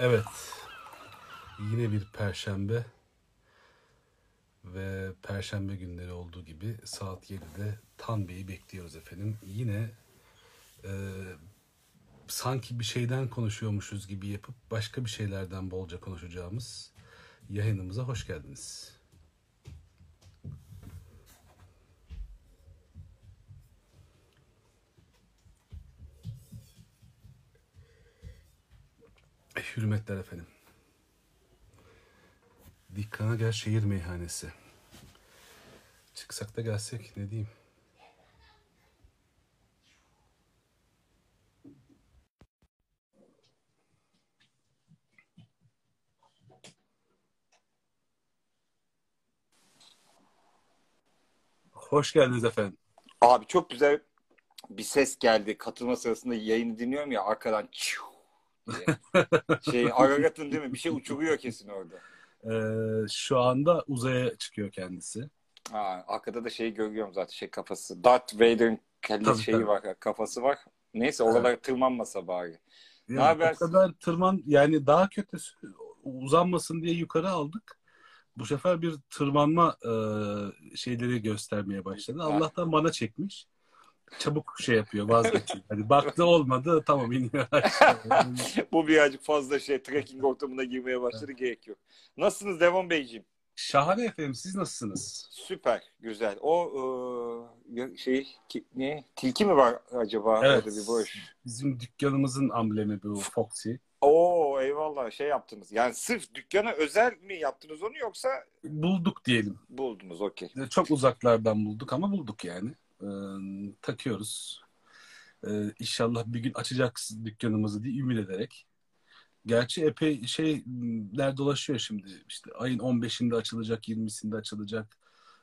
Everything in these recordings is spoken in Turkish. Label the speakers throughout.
Speaker 1: Evet. Yine bir perşembe ve perşembe günleri olduğu gibi saat 7'de Tan Bey'i bekliyoruz efendim. Yine e, sanki bir şeyden konuşuyormuşuz gibi yapıp başka bir şeylerden bolca konuşacağımız yayınımıza hoş geldiniz. Hürmetler efendim. Dikkana gel şehir meyhanesi. Çıksak da gelsek ne diyeyim. Hoş geldiniz efendim.
Speaker 2: Abi çok güzel bir ses geldi. Katılma sırasında yayını dinliyorum ya arkadan çiu. Şey Ararat'ın değil mi? Bir şey uçuruyor kesin orada.
Speaker 1: Ee, şu anda uzaya çıkıyor kendisi.
Speaker 2: Ha, arkada da şeyi görüyorum zaten şey kafası. Darth Vader'ın kelle
Speaker 1: Tabii,
Speaker 2: şeyi
Speaker 1: tabii.
Speaker 2: var, kafası var. Neyse oralara tırmanmasa bari.
Speaker 1: Yani
Speaker 2: haber?
Speaker 1: o kadar tırman yani daha kötüsü uzanmasın diye yukarı aldık. Bu sefer bir tırmanma e, şeyleri göstermeye başladı. Allah'tan bana çekmiş. Çabuk şey yapıyor vazgeçiyor. Hani baktı olmadı tamam iniyor. Yani
Speaker 2: Bu birazcık fazla şey trekking ortamına girmeye başladı gerek yok. Nasılsınız Devon Beyciğim?
Speaker 1: Şahane efendim siz nasılsınız?
Speaker 2: Süper, güzel. O e, şey ki- ne? Tilki mi var acaba
Speaker 1: Evet.
Speaker 2: orada bir boş?
Speaker 1: Bizim dükkanımızın amblemi bu Foxy.
Speaker 2: Oo eyvallah şey yaptınız. Yani sırf dükkana özel mi yaptınız onu yoksa
Speaker 1: Bulduk diyelim.
Speaker 2: buldunuz okey.
Speaker 1: Çok uzaklardan bulduk ama bulduk yani. Ee, takıyoruz. Ee, inşallah bir gün açacaksın dükkanımızı diye ümit ederek. Gerçi epey şeyler dolaşıyor şimdi. İşte ayın 15'inde açılacak, 20'sinde açılacak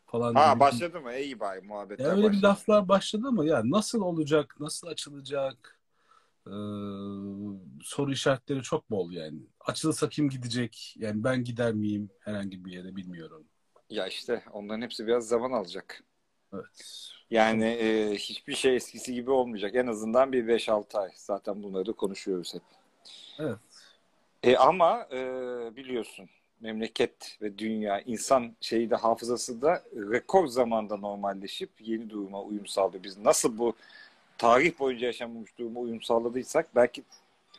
Speaker 1: falan.
Speaker 2: Ha başladı mı? İyi bari muhabbetler
Speaker 1: Ya öyle bir
Speaker 2: başladı.
Speaker 1: laflar başladı ama ya nasıl olacak, nasıl açılacak? Ee, soru işaretleri çok bol yani. Açılırsa kim gidecek? Yani ben gider miyim herhangi bir yere bilmiyorum.
Speaker 2: Ya işte onların hepsi biraz zaman alacak.
Speaker 1: Evet.
Speaker 2: Yani e, hiçbir şey eskisi gibi olmayacak. En azından bir 5-6 ay. Zaten bunları da konuşuyoruz hep.
Speaker 1: Evet.
Speaker 2: E, ama e, biliyorsun memleket ve dünya insan şeyi de hafızası da rekor zamanda normalleşip yeni duruma uyum sağlıyor. Biz nasıl bu tarih boyunca yaşanmamış duruma uyum sağladıysak belki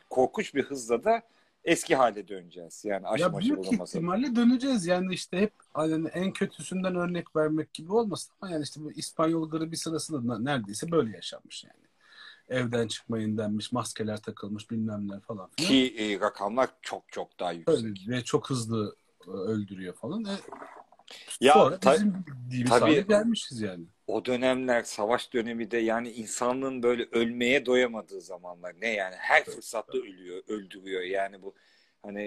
Speaker 2: korkunç bir hızla da eski hale döneceğiz. Yani aşı
Speaker 1: Ya
Speaker 2: maşı
Speaker 1: büyük
Speaker 2: bulunmasa. da.
Speaker 1: ihtimalle döneceğiz. Yani işte hep hani en kötüsünden örnek vermek gibi olmasın ama yani işte bu İspanyol gribi sırasında da neredeyse böyle yaşanmış yani. Evden çıkmayın denmiş, maskeler takılmış bilmem ne falan filan.
Speaker 2: Ki e, rakamlar çok çok daha yüksek.
Speaker 1: Öyle ve çok hızlı e, öldürüyor falan. E,
Speaker 2: Ya
Speaker 1: sonra
Speaker 2: ta-
Speaker 1: bizim bildiğimiz
Speaker 2: tabii.
Speaker 1: gelmişiz yani.
Speaker 2: O dönemler savaş dönemi de yani insanlığın böyle ölmeye doyamadığı zamanlar ne yani? Her fırsatta ölüyor öldürüyor. Yani bu hani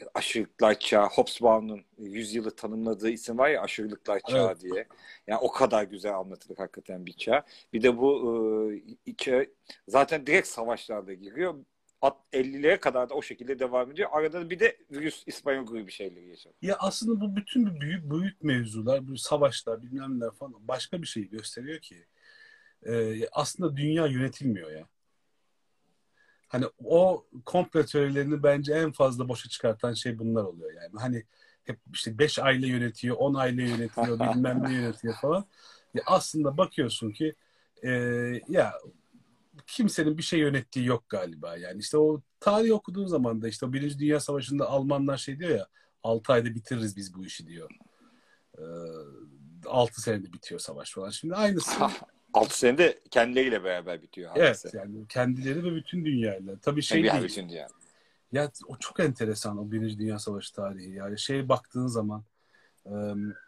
Speaker 2: e, aşırılıklar çağı Hobsbawm'ın yüzyılı tanımladığı isim var ya aşırılıklar çağı
Speaker 1: Evet.
Speaker 2: diye. Yani o kadar güzel anlatılır hakikaten bir çağ. Bir de bu e, zaten direkt savaşlarda giriyor 50'lere kadar da o şekilde devam ediyor arada bir de virüs İspanyol gribi şeyleri yaşanıyor.
Speaker 1: Ya aslında bu bütün bu büyük büyük mevzular, bu savaşlar bilmem ne falan başka bir şey gösteriyor ki e, aslında dünya yönetilmiyor ya. Hani o komplo teorilerini bence en fazla boşa çıkartan şey bunlar oluyor yani. Hani hep işte 5 aile yönetiyor, 10 aile yönetiyor, bilmem ne yönetiyor falan. Ya aslında bakıyorsun ki e, ya kimsenin bir şey yönettiği yok galiba yani. İşte o tarih okuduğun zaman da işte o Birinci Dünya Savaşı'nda Almanlar şey diyor ya 6 ayda bitiririz biz bu işi diyor. Ee, 6 senede bitiyor savaş falan. Şimdi aynısı.
Speaker 2: 6 senede kendileriyle beraber bitiyor
Speaker 1: evet
Speaker 2: hadise.
Speaker 1: yani kendileri ve bütün dünyayla. Tabii şey
Speaker 2: Yani
Speaker 1: değil.
Speaker 2: bütün dünya.
Speaker 1: Ya o çok enteresan o Birinci Dünya Savaşı tarihi. Yani şey baktığın zaman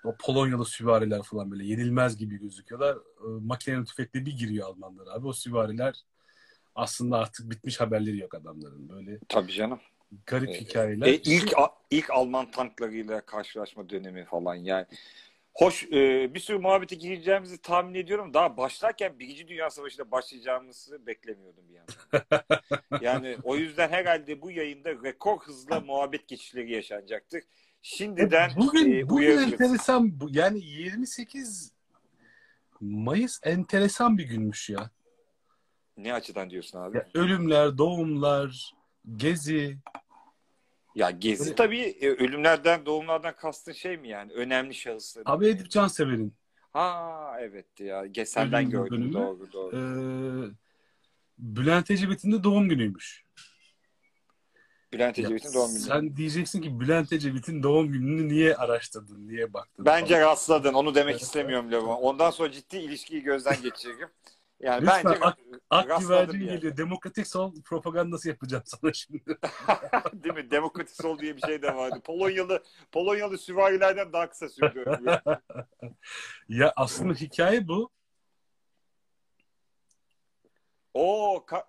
Speaker 1: o Polonyalı süvariler falan böyle yenilmez gibi gözüküyorlar. Makineli tüfekle bir giriyor Almanlar abi. O süvariler aslında artık bitmiş haberleri yok adamların. Böyle
Speaker 2: Tabii canım.
Speaker 1: garip
Speaker 2: E,
Speaker 1: hikayeler.
Speaker 2: E, ilk ilk Alman tanklarıyla karşılaşma dönemi falan yani. Hoş e, bir sürü muhabbete gireceğimizi tahmin ediyorum. Daha başlarken Birinci Dünya Savaşı'na başlayacağımızı beklemiyordum bir yandan. Yani o yüzden herhalde bu yayında rekor hızla muhabbet geçişleri yaşanacaktır. Şimdiden
Speaker 1: bugün
Speaker 2: e,
Speaker 1: bugün enteresan yani 28 Mayıs enteresan bir günmüş ya.
Speaker 2: Ne açıdan diyorsun abi?
Speaker 1: ya ölümler, doğumlar, Gezi.
Speaker 2: Ya Gezi
Speaker 1: Böyle-
Speaker 2: tabii e, ölümlerden doğumlardan kastın şey mi yani? Önemli şahıslar.
Speaker 1: Abi Edip Cansever'in
Speaker 2: Ha evet ya. Ge- Senden
Speaker 1: Ölüm
Speaker 2: gördüm.
Speaker 1: dönümü.
Speaker 2: Doğru doğru.
Speaker 1: Ee, Bülent Ecevit'in de doğum günüymüş.
Speaker 2: Bülent Ecevit'in doğum günü.
Speaker 1: Sen diyeceksin ki Bülent Ecevit'in doğum gününü niye araştırdın, niye baktın?
Speaker 2: Bence
Speaker 1: falan.
Speaker 2: rastladın. Onu demek istemiyorum Levan. Ondan sonra ciddi ilişkiyi gözden geçiririm. Yani
Speaker 1: Lütfen,
Speaker 2: bence
Speaker 1: ak- Ak güvercin
Speaker 2: yani.
Speaker 1: geliyor. Demokratik sol propagandası yapacağım sana şimdi.
Speaker 2: Değil mi? Demokratik sol diye bir şey de vardı. Polonyalı Polonyalı süvarilerden daha kısa sürdü.
Speaker 1: ya aslında hikaye bu.
Speaker 2: Oo ka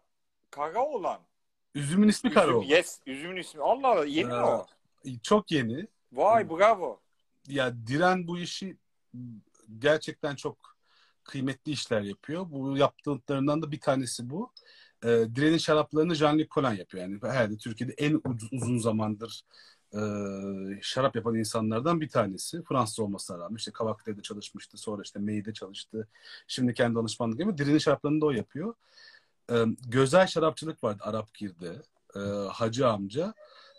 Speaker 2: kara olan.
Speaker 1: Üzümün ismi Karaoğlu.
Speaker 2: Yes. Üzümün ismi. Allah Allah. Yeni mi o?
Speaker 1: Çok yeni.
Speaker 2: Vay bravo.
Speaker 1: Ya Diren bu işi gerçekten çok kıymetli işler yapıyor. Bu yaptıklarından da bir tanesi bu. Ee, Diren'in şaraplarını Jean-Luc Collin yapıyor. Yani herhalde Türkiye'de en uz- uzun zamandır e, şarap yapan insanlardan bir tanesi. Fransız olmasına rağmen işte Kavaklı'da çalışmıştı. Sonra işte Mey'de çalıştı. Şimdi kendi danışmanlık yapıyor. Diren'in şaraplarını da o yapıyor. Ee, Gözel şarapçılık vardı Arapgir'de. Ee, Hacı amca.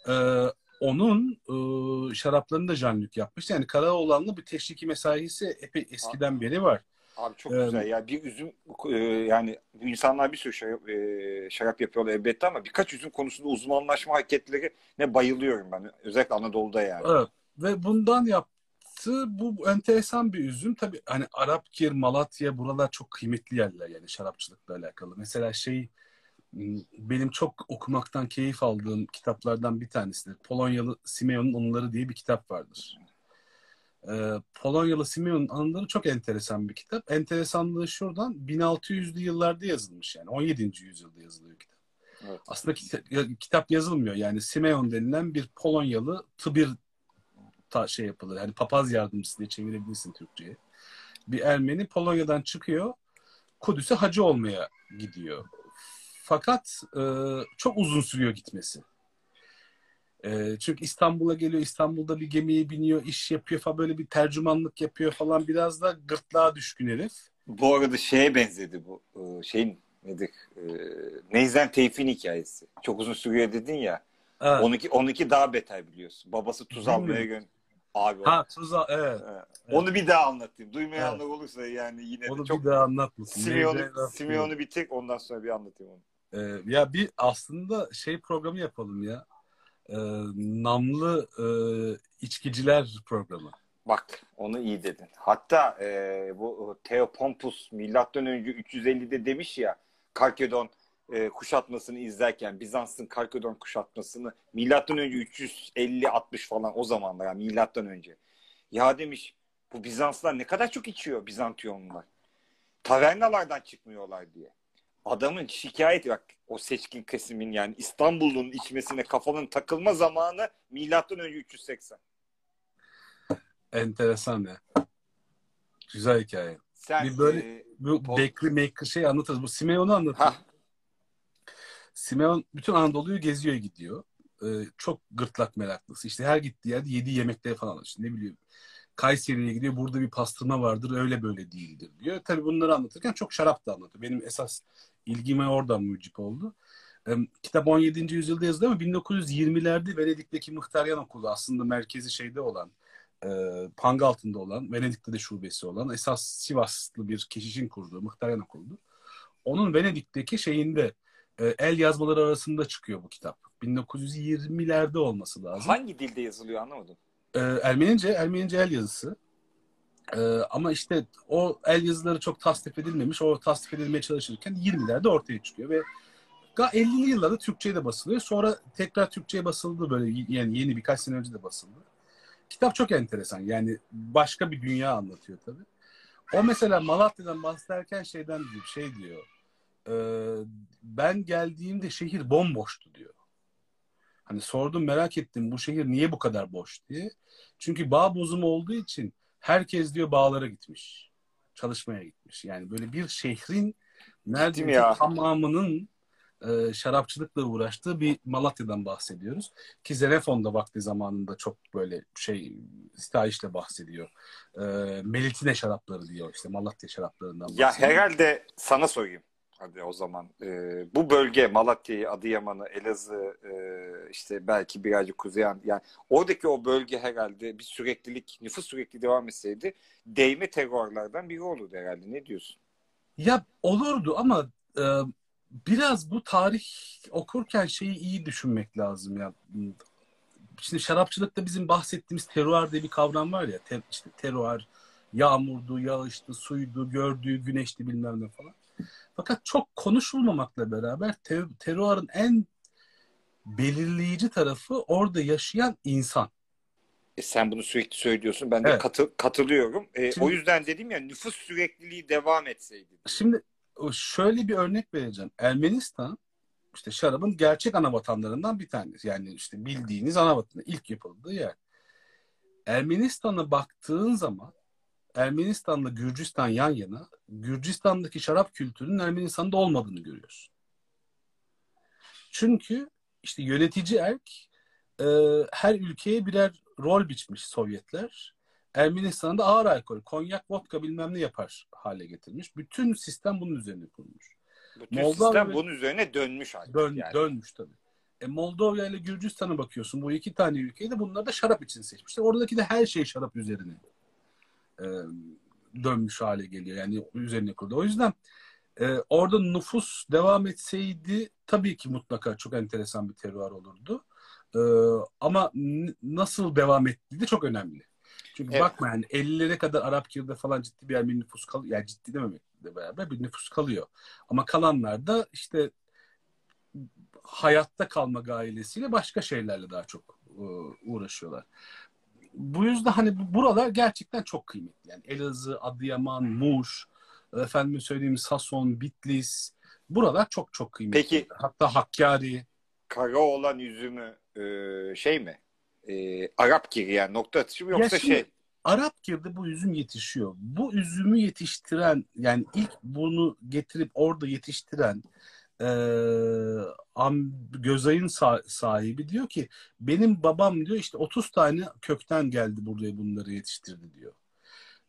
Speaker 1: Ee, onun e, şaraplarını da Jean-Luc yapmış. Yani Karaoğlan'la bir teşviki mesaisi epey eskiden beri var.
Speaker 2: Abi çok
Speaker 1: Evet.
Speaker 2: güzel ya. Bir üzüm e, yani insanlar bir sürü şarap, e, şarap yapıyorlar elbette ama birkaç üzüm konusunda uzmanlaşma hareketleri ne bayılıyorum ben. Özellikle Anadolu'da yani.
Speaker 1: Evet. Ve bundan yaptı. Bu enteresan bir üzüm. Tabii hani Arapkir, Malatya buralar çok kıymetli yerler yani şarapçılıkla alakalı. Mesela şey benim çok okumaktan keyif aldığım kitaplardan bir tanesidir. Polonyalı Simeon'un Anıları diye bir kitap vardır. Ee, Polonyalı Simeon'un Anıları çok enteresan bir kitap. Enteresanlığı şuradan 1600'lü yıllarda yazılmış yani 17. yüzyılda yazılıyor kitap.
Speaker 2: Evet.
Speaker 1: Aslında kita- kitap yazılmıyor. Yani Simeon denilen bir Polonyalı tıbir ta şey yapılır. Yani papaz yardımcısı diye çevirebilirsin Türkçe'ye. Bir Ermeni Polonya'dan çıkıyor. Kudüs'e hacı olmaya gidiyor. Fakat e, çok uzun sürüyor gitmesi. E, çünkü İstanbul'a geliyor. İstanbul'da bir gemiye biniyor, iş yapıyor falan böyle bir tercümanlık yapıyor falan. Biraz da gırtlağa düşkün herif.
Speaker 2: Bu arada şeye benzedi bu. e, şeyin nedir? E, Neyzen Tevfik'in hikayesi. Çok uzun sürüyor dedin ya.
Speaker 1: Ha,
Speaker 2: Onunki, onunki daha beter biliyorsun. Babası tuz almaya gön. Abi
Speaker 1: ha tuza evet.
Speaker 2: Evet. Onu bir daha anlatayım. Duymayanlar
Speaker 1: Evet.
Speaker 2: olursa yani yine de
Speaker 1: Onu
Speaker 2: çok
Speaker 1: bir daha anlatmasın.
Speaker 2: Simeon'u, Simeon'u bitir ondan sonra bir anlatayım onu.
Speaker 1: Ee, ya bir aslında şey programı yapalım ya. Ee, namlı e, içkiciler programı.
Speaker 2: Bak onu iyi dedin. Hatta e, bu Theopompus milattan önce 350'de demiş ya Kalkedon e, kuşatmasını izlerken Bizans'ın Kalkedon kuşatmasını milattan önce 350-60 falan o zamanlar yani milattan önce. Ya demiş bu Bizanslar ne kadar çok içiyor Bizantiyonlular. Tavernalardan çıkmıyorlar diye. Adamın şikayeti bak o seçkin kesimin yani İstanbul'un içmesine kafanın takılma zamanı milattan önce 380.
Speaker 1: Enteresan ya. Güzel hikaye.
Speaker 2: Sen
Speaker 1: Bir böyle-
Speaker 2: e,
Speaker 1: Bu
Speaker 2: Pol-
Speaker 1: Bakery Maker şey anlatırız. Bu Simeon'u anlatır. Simeon bütün Anadolu'yu geziyor gidiyor. Ee, çok gırtlak meraklısı. İşte her gittiği yerde yediği yemekleri falan. İşte ne bileyim Kayseri'ye gidiyor. Burada bir pastırma vardır. Öyle böyle değildir diyor. Tabii bunları anlatırken çok şarap da anlatıyor. Benim esas ilgime oradan mucip oldu. Ee, kitap 17. yüzyılda yazıldı ama 1920'lerde Venedik'teki Mıhtaryan Okulu aslında merkezi şeyde olan e, Pangaltı'nda olan, Venedik'te de şubesi olan esas Sivaslı bir keşişin kurduğu Mıhtaryan Okulu'dur. Onun Venedik'teki şeyinde e, el yazmaları arasında çıkıyor bu kitap. 1920'lerde olması lazım.
Speaker 2: hangi dilde yazılıyor anlamadım.
Speaker 1: E, Ermenice, Ermenice el yazısı. E, ama işte o el yazıları çok tasnif edilmemiş. O tasnif edilmeye çalışırken 20'lerde ortaya çıkıyor ve ga- 50'li yıllarda Türkçe'ye de basılıyor. Sonra tekrar Türkçe'ye basıldı böyle yani yeni birkaç sene önce de basıldı. Kitap çok enteresan. Yani başka bir dünya anlatıyor tabii. O mesela Malatya'dan bahsederken şeyden diyor, şey diyor. e, ben geldiğimde şehir bomboştu diyor. Hani sordum merak ettim bu şehir niye bu kadar boş diye. Çünkü bağ bozumu olduğu için herkes diyor bağlara gitmiş. Çalışmaya gitmiş. Yani böyle bir şehrin neredeyse
Speaker 2: ya?
Speaker 1: tamamının e, şarapçılıkla uğraştığı bir Malatya'dan bahsediyoruz. Ki Xenofon da vakti zamanında çok böyle şey sitayişle bahsediyor. E, Melitine şarapları diyor işte Malatya şaraplarından
Speaker 2: Ya
Speaker 1: bahsediyor.
Speaker 2: herhalde sana sorayım. Hadi o zaman e, bu bölge Malatya'yı, Adıyaman'ı, Elazığ e, işte belki birazcık Kuzey An- yani oradaki o bölge herhalde bir süreklilik, nüfus sürekli devam etseydi değme terörlerden biri olurdu herhalde. Ne diyorsun?
Speaker 1: Ya olurdu ama e, biraz bu tarih okurken şeyi iyi düşünmek lazım ya. Şimdi şarapçılıkta bizim bahsettiğimiz teruar diye bir kavram var ya. Te, işte teruar, yağmurdu, yağıştı, suydu, gördüğü güneşti bilmem ne falan. Fakat çok konuşulmamakla beraber ter, teruarın en belirleyici tarafı orada yaşayan insan.
Speaker 2: E sen bunu sürekli söylüyorsun. Ben de
Speaker 1: Evet.
Speaker 2: katı- katılıyorum. E,
Speaker 1: Şimdi-
Speaker 2: o yüzden dedim ya nüfus sürekliliği devam etseydi.
Speaker 1: Şimdi şöyle bir örnek vereceğim. Ermenistan işte şarabın gerçek ana vatanlarından bir tanesi. Yani işte bildiğiniz ana vatanı ilk yapıldığı yer. Ermenistan'a baktığın zaman Ermenistan'la Gürcistan yan yana Gürcistan'daki şarap kültürünün Ermenistan'da olmadığını görüyorsun. Çünkü işte yönetici erk e, her ülkeye birer rol biçmiş Sovyetler. Ermenistan'da ağır alkol, konyak, vodka bilmem ne yapar hale getirmiş. Bütün sistem bunun üzerine kurulmuş.
Speaker 2: Bütün
Speaker 1: Moldova
Speaker 2: sistem
Speaker 1: ve-
Speaker 2: bunun üzerine dönmüş artık.
Speaker 1: Dön,
Speaker 2: yani.
Speaker 1: Dönmüş tabii. E, Moldova ile Gürcistan'a bakıyorsun. Bu iki tane ülkeyi de bunları da şarap için seçmişler. Oradaki de her şey şarap üzerine e, dönmüş hale geliyor. Yani üzerine kurdu. O yüzden e, orada nüfus devam etseydi tabii ki mutlaka çok enteresan bir terör olurdu. E, ama nasıl devam ettiği de çok önemli. Çünkü
Speaker 2: Evet.
Speaker 1: bakma yani 50'lere kadar Arapkir'de falan ciddi bir Ermeni nüfus kalıyor. Yani ciddi dememekle beraber bir nüfus kalıyor. Ama kalanlar da işte hayatta kalma gailesiyle başka şeylerle daha çok e, uğraşıyorlar. Bu yüzden hani bu- buralar gerçekten çok kıymetli. Yani Elazığ, Adıyaman, Muş, efendim söyleyeyim Sason, Bitlis buralar çok çok kıymetli.
Speaker 2: Peki-
Speaker 1: Hatta Hakkari.
Speaker 2: Kara olan üzümü e, şey mi? E, Arap kiri yani nokta atışı mı yoksa
Speaker 1: Ya şimdi-
Speaker 2: şey?
Speaker 1: Arapkir'de bu üzüm yetişiyor. Bu üzümü yetiştiren yani ilk bunu getirip orada yetiştiren e, Gözay'ın sa- sahibi diyor ki benim babam diyor işte 30 tane kökten geldi buraya bunları yetiştirdi diyor.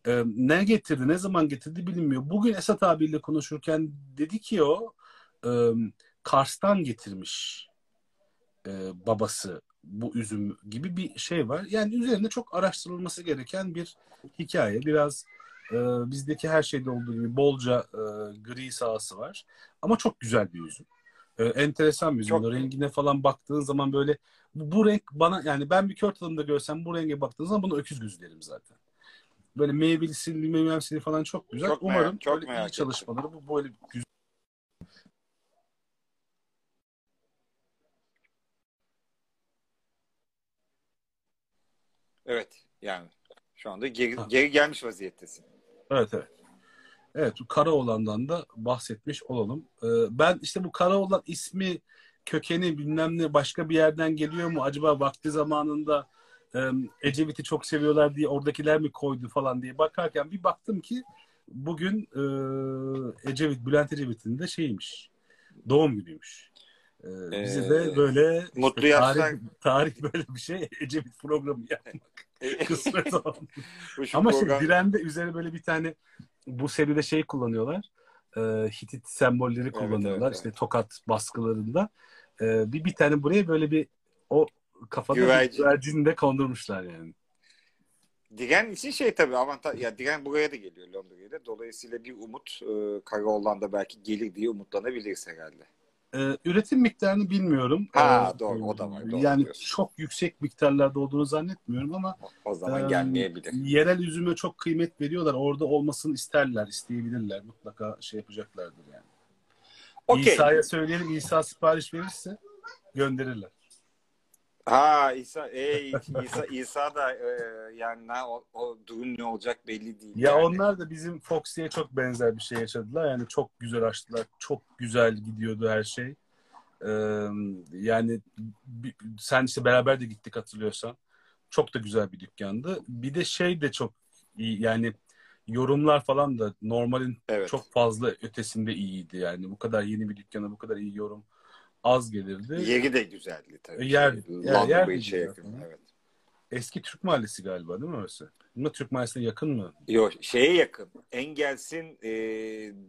Speaker 1: E, ne getirdi, ne zaman getirdi bilinmiyor. Bugün Esat abiyle konuşurken dedi ki o e, Kars'tan getirmiş e, babası bu üzüm gibi bir şey var. Yani üzerinde çok araştırılması gereken bir hikaye. Biraz e, bizdeki her şeyde olduğu gibi bolca e, gri sahası var. Ama çok güzel bir üzüm. E, enteresan bir üzüm.
Speaker 2: Çok-
Speaker 1: Rengine falan baktığın zaman böyle bu, bu renk bana yani ben bir kör tadında görsem bu renge baktığın zaman bunu öküz gözü derim zaten. Böyle meyvelisi, meyvemsi falan çok güzel.
Speaker 2: Çok merak-
Speaker 1: Umarım
Speaker 2: çok
Speaker 1: böyle
Speaker 2: merak
Speaker 1: iyi çalışmaları bu böyle güzel.
Speaker 2: Evet yani şu anda geri,
Speaker 1: Ha.
Speaker 2: geri gelmiş vaziyettesin.
Speaker 1: Evet evet. Evet bu Karaoğlan'dan da bahsetmiş olalım. Ee, ben işte bu Karaoğlan ismi kökeni bilmem ne başka bir yerden geliyor mu? Acaba vakti zamanında e, Ecevit'i çok seviyorlar diye oradakiler mi koydu falan diye bakarken bir baktım ki bugün e, Ecevit, Bülent Ecevit'in de şeymiş. Doğum günüymüş. Ee, bize
Speaker 2: Ee,
Speaker 1: de böyle
Speaker 2: mutlu
Speaker 1: işte
Speaker 2: yaşlar.
Speaker 1: tarih, tarih böyle bir şey Ecevit programı yapmak kısmet oldu. Ama
Speaker 2: program-
Speaker 1: şimdi Diren'de üzerine böyle bir tane bu seride şey kullanıyorlar. E, Hitit sembolleri kullanıyorlar.
Speaker 2: evet,
Speaker 1: işte
Speaker 2: evet.
Speaker 1: tokat baskılarında. E, bir bir tane buraya böyle bir o kafada
Speaker 2: Güvercin.
Speaker 1: bir güvercin de kondurmuşlar yani.
Speaker 2: Diren için şey tabii avantaj ya Diren buraya da geliyor Londra'ya da. Dolayısıyla bir umut e, Karaoğlan'da belki gelir diye umutlanabiliriz herhalde.
Speaker 1: E, üretim miktarını bilmiyorum.
Speaker 2: Ha,
Speaker 1: E,
Speaker 2: doğru, o da var, doğru
Speaker 1: yani
Speaker 2: diyorsun.
Speaker 1: çok yüksek miktarlarda olduğunu zannetmiyorum ama
Speaker 2: O, o zaman
Speaker 1: e,
Speaker 2: gelmeyebilir.
Speaker 1: yerel üzüme çok kıymet veriyorlar. Orada olmasını isterler, isteyebilirler. Mutlaka şey yapacaklardır yani.
Speaker 2: Okey.
Speaker 1: İsa'ya söyleyelim. İsa sipariş verirse gönderirler.
Speaker 2: Ha İsa, ey, İsa, İsa da e, yani ne, o, o durum ne olacak belli değil.
Speaker 1: Ya
Speaker 2: yani.
Speaker 1: onlar da bizim Foxy'ye çok benzer bir şey yaşadılar. Yani çok güzel açtılar. Çok güzel gidiyordu her şey. Ee, yani sen işte beraber de gittik hatırlıyorsan. Çok da güzel bir dükkandı. Bir de şey de çok iyi. Yani yorumlar falan da normalin
Speaker 2: Evet.
Speaker 1: çok fazla ötesinde iyiydi. Yani bu kadar yeni bir dükkana bu kadar iyi yorum az gelirdi.
Speaker 2: Yeri de güzeldi tabii.
Speaker 1: Yer-
Speaker 2: Şey,
Speaker 1: yer- yer
Speaker 2: Bridge'e
Speaker 1: güzel
Speaker 2: yakın. Evet.
Speaker 1: eski Türk mahallesi galiba değil mi orası? Ama Türk mahallesine yakın mı?
Speaker 2: Yok şeye yakın. Engels'in e,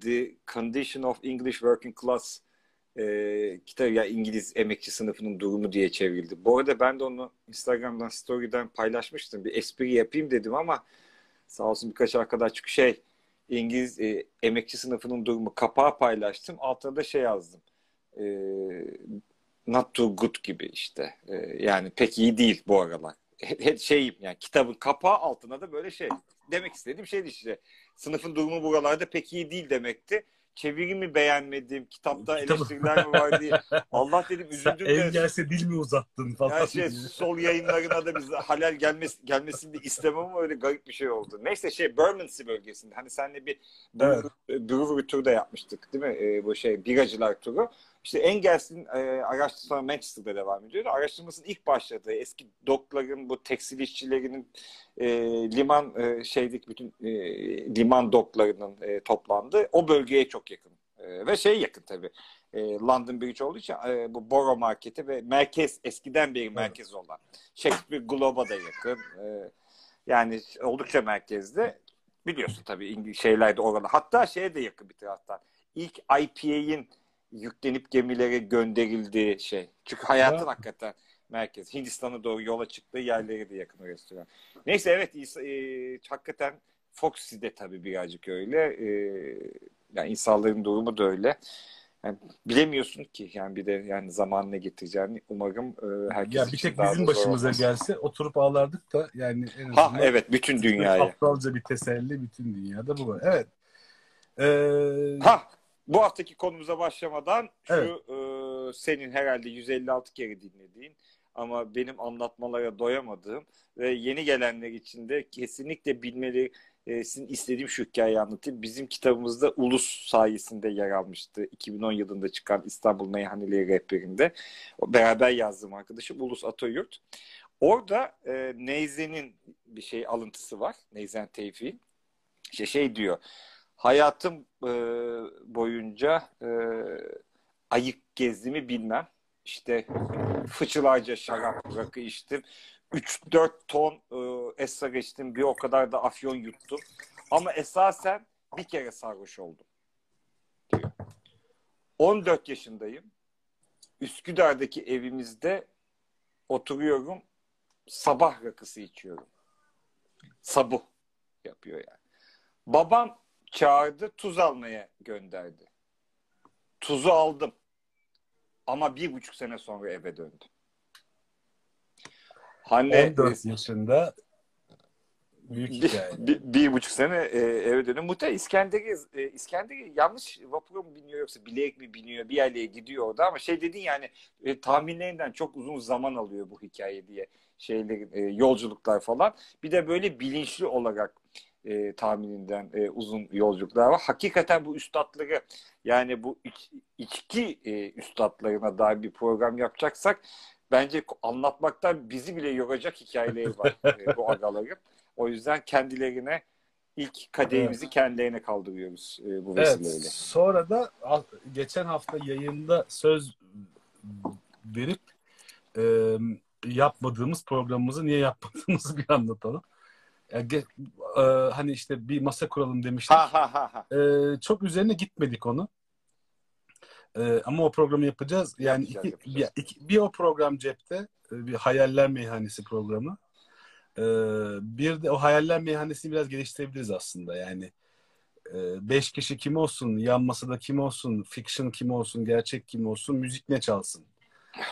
Speaker 2: The Condition of English Working Class e, kitabı ya İngiliz emekçi sınıfının durumu diye çevrildi. Bu arada ben de onu Instagram'dan story'den paylaşmıştım. Bir espri yapayım dedim ama sağ olsun birkaç arkadaş çünkü şey İngiliz e, emekçi sınıfının durumu kapağı paylaştım. Altına da şey yazdım. E, not too good gibi işte. E, yani pek iyi değil bu aralar. Şeyim yani kitabın kapağı altına da böyle şey. Demek istediğim şey işte. Sınıfın durumu buralarda pek iyi değil demekti çevirimi beğenmedim, kitapta Kitabı. eleştiriler mi var diye. Allah dedim üzüldüm
Speaker 1: de. gelse dil mi uzattın falan.
Speaker 2: Yani şey, sol yayınlarına da biz halal gelmesi, gelmesini de istemem ama öyle garip bir şey oldu. Neyse şey Bermondsey bölgesinde. Hani senle bir evet. brewery turu da yapmıştık değil mi? Ee, bu şey biracılar turu. İşte Engels'in e, araştırması Manchester'da devam ediyordu. Araştırmasının ilk başladığı eski dokların, bu tekstil işçilerinin e, liman e, şeydik bütün e, liman doklarının e, toplandığı o bölgeye çok yakın. E, ve şey yakın tabii. E, London Bridge olduğu için e, bu Borough Market'i ve merkez eskiden beri merkez olan Shakespeare Globe'a da yakın. E, yani oldukça merkezde. Biliyorsun tabii şeyler de orada. Hatta şeye de yakın bir taraftan. İlk IPA'in yüklenip gemilere gönderildiği şey. Çünkü hayatın ya. hakikaten merkez. Hindistan'a doğru yola çıktığı yerleri de yakın restoran. Neyse evet e, hakikaten Foxy de tabii birazcık öyle. E, yani insanların durumu da öyle. Yani bilemiyorsun ki yani bir de yani zaman ne getireceğini umarım e, herkes
Speaker 1: ya bir tek bizim başımıza olmaz. gelse oturup ağlardık da yani
Speaker 2: en azından ha evet bütün dünyaya.
Speaker 1: Aptalca bir teselli bütün dünyada bu var. Evet. Ee...
Speaker 2: Ha bu haftaki konumuza başlamadan şu evet. e, senin herhalde 156 kere dinlediğin ama benim anlatmalara doyamadığım ve yeni gelenler için de kesinlikle bilmeli sizin istediğim şu hikayeyi anlatayım. Bizim kitabımızda Ulus sayesinde yer almıştı. 2010 yılında çıkan İstanbul Meyhaneleri Rehberinde. Beraber yazdığım arkadaşım Ulus Atoyurt. Orada e, Neyzen'in bir şey alıntısı var. Neyzen Tevfik'in. İşte şey diyor hayatım e, boyunca e, ayık gezdiğimi bilmem. İşte fıçılarca şarap rakı içtim. 3-4 ton e, esrar içtim. Bir o kadar da afyon yuttum. Ama esasen bir kere sarhoş oldum. Diyor. 14 yaşındayım. Üsküdar'daki evimizde oturuyorum. Sabah rakısı içiyorum. Sabuh yapıyor yani. Babam çağırdı tuz almaya gönderdi. Tuzu aldım. Ama bir buçuk sene sonra eve döndüm.
Speaker 1: Hani 14 yaşında büyük
Speaker 2: hikaye. Bir, bir, bir buçuk sene e, eve döndüm. Muhtemelen İskender'i e, İskender'i yanlış vapura mı biniyor yoksa bilerek mi biniyor bir yerlere gidiyor orada ama şey dedin yani e, tahminlerinden çok uzun zaman alıyor bu hikaye diye şeylerin e, yolculuklar falan. Bir de böyle bilinçli olarak e, tahmininden e, uzun yolculuklar var. Hakikaten bu üstadları yani bu iç, içki e, üstadlarına dair bir program yapacaksak bence anlatmaktan bizi bile yoracak hikayeleri var e, bu agaların. O yüzden kendilerine ilk kadehimizi evet. kendilerine kaldırıyoruz e, bu vesileyle. Evet,
Speaker 1: sonra da geçen hafta yayında söz verip e, yapmadığımız programımızı niye yapmadığımızı bir anlatalım. Yani, e, hani işte bir masa kuralım demiştik. Ha, ha, ha. E, çok üzerine gitmedik onu. E, ama o programı yapacağız. Yani iki, Bir, iki, bir o program cepte. E, bir hayaller meyhanesi programı. E, bir de o hayaller meyhanesini biraz geliştirebiliriz aslında. Yani e, beş kişi kim olsun, yan masada kim olsun, fiction kim olsun, gerçek kim olsun, müzik ne çalsın,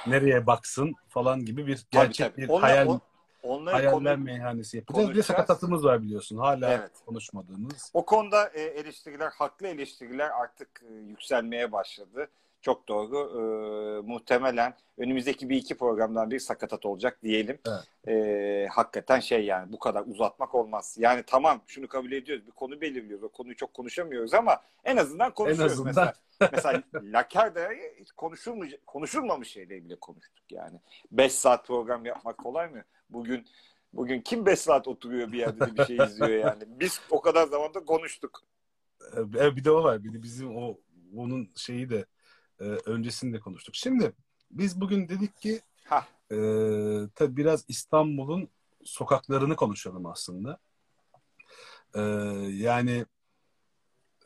Speaker 1: nereye baksın falan gibi bir gerçek tabii, tabii. bir Onlar, hayal. O Onları Hayaller konu, meyhanesi yapacağız. Bir de sakatatımız var biliyorsun. Hala evet. konuşmadığımız.
Speaker 2: O konuda e, eleştiriler, haklı eleştiriler artık e, yükselmeye başladı. Çok doğru. E, muhtemelen önümüzdeki bir iki programdan bir sakatat olacak diyelim. Evet. E, hakikaten şey yani bu kadar uzatmak olmaz. Yani tamam şunu kabul ediyoruz. Bir konu belirliyoruz. O konuyu çok konuşamıyoruz ama en azından konuşuyoruz. En azından. Mesela, mesela Lakerda'ya hiç konuşulmuş, konuşulmamış şeyleri bile konuştuk yani. 5 saat program yapmak kolay mı? Bugün bugün kim 5 saat oturuyor bir yerde de bir şey izliyor yani. Biz o kadar zamanda konuştuk.
Speaker 1: Evet bir de o var. Bir de bizim o onun şeyi de e, öncesinde konuştuk. Şimdi biz bugün dedik ki e, tabii biraz İstanbul'un sokaklarını konuşalım aslında. Ee, yani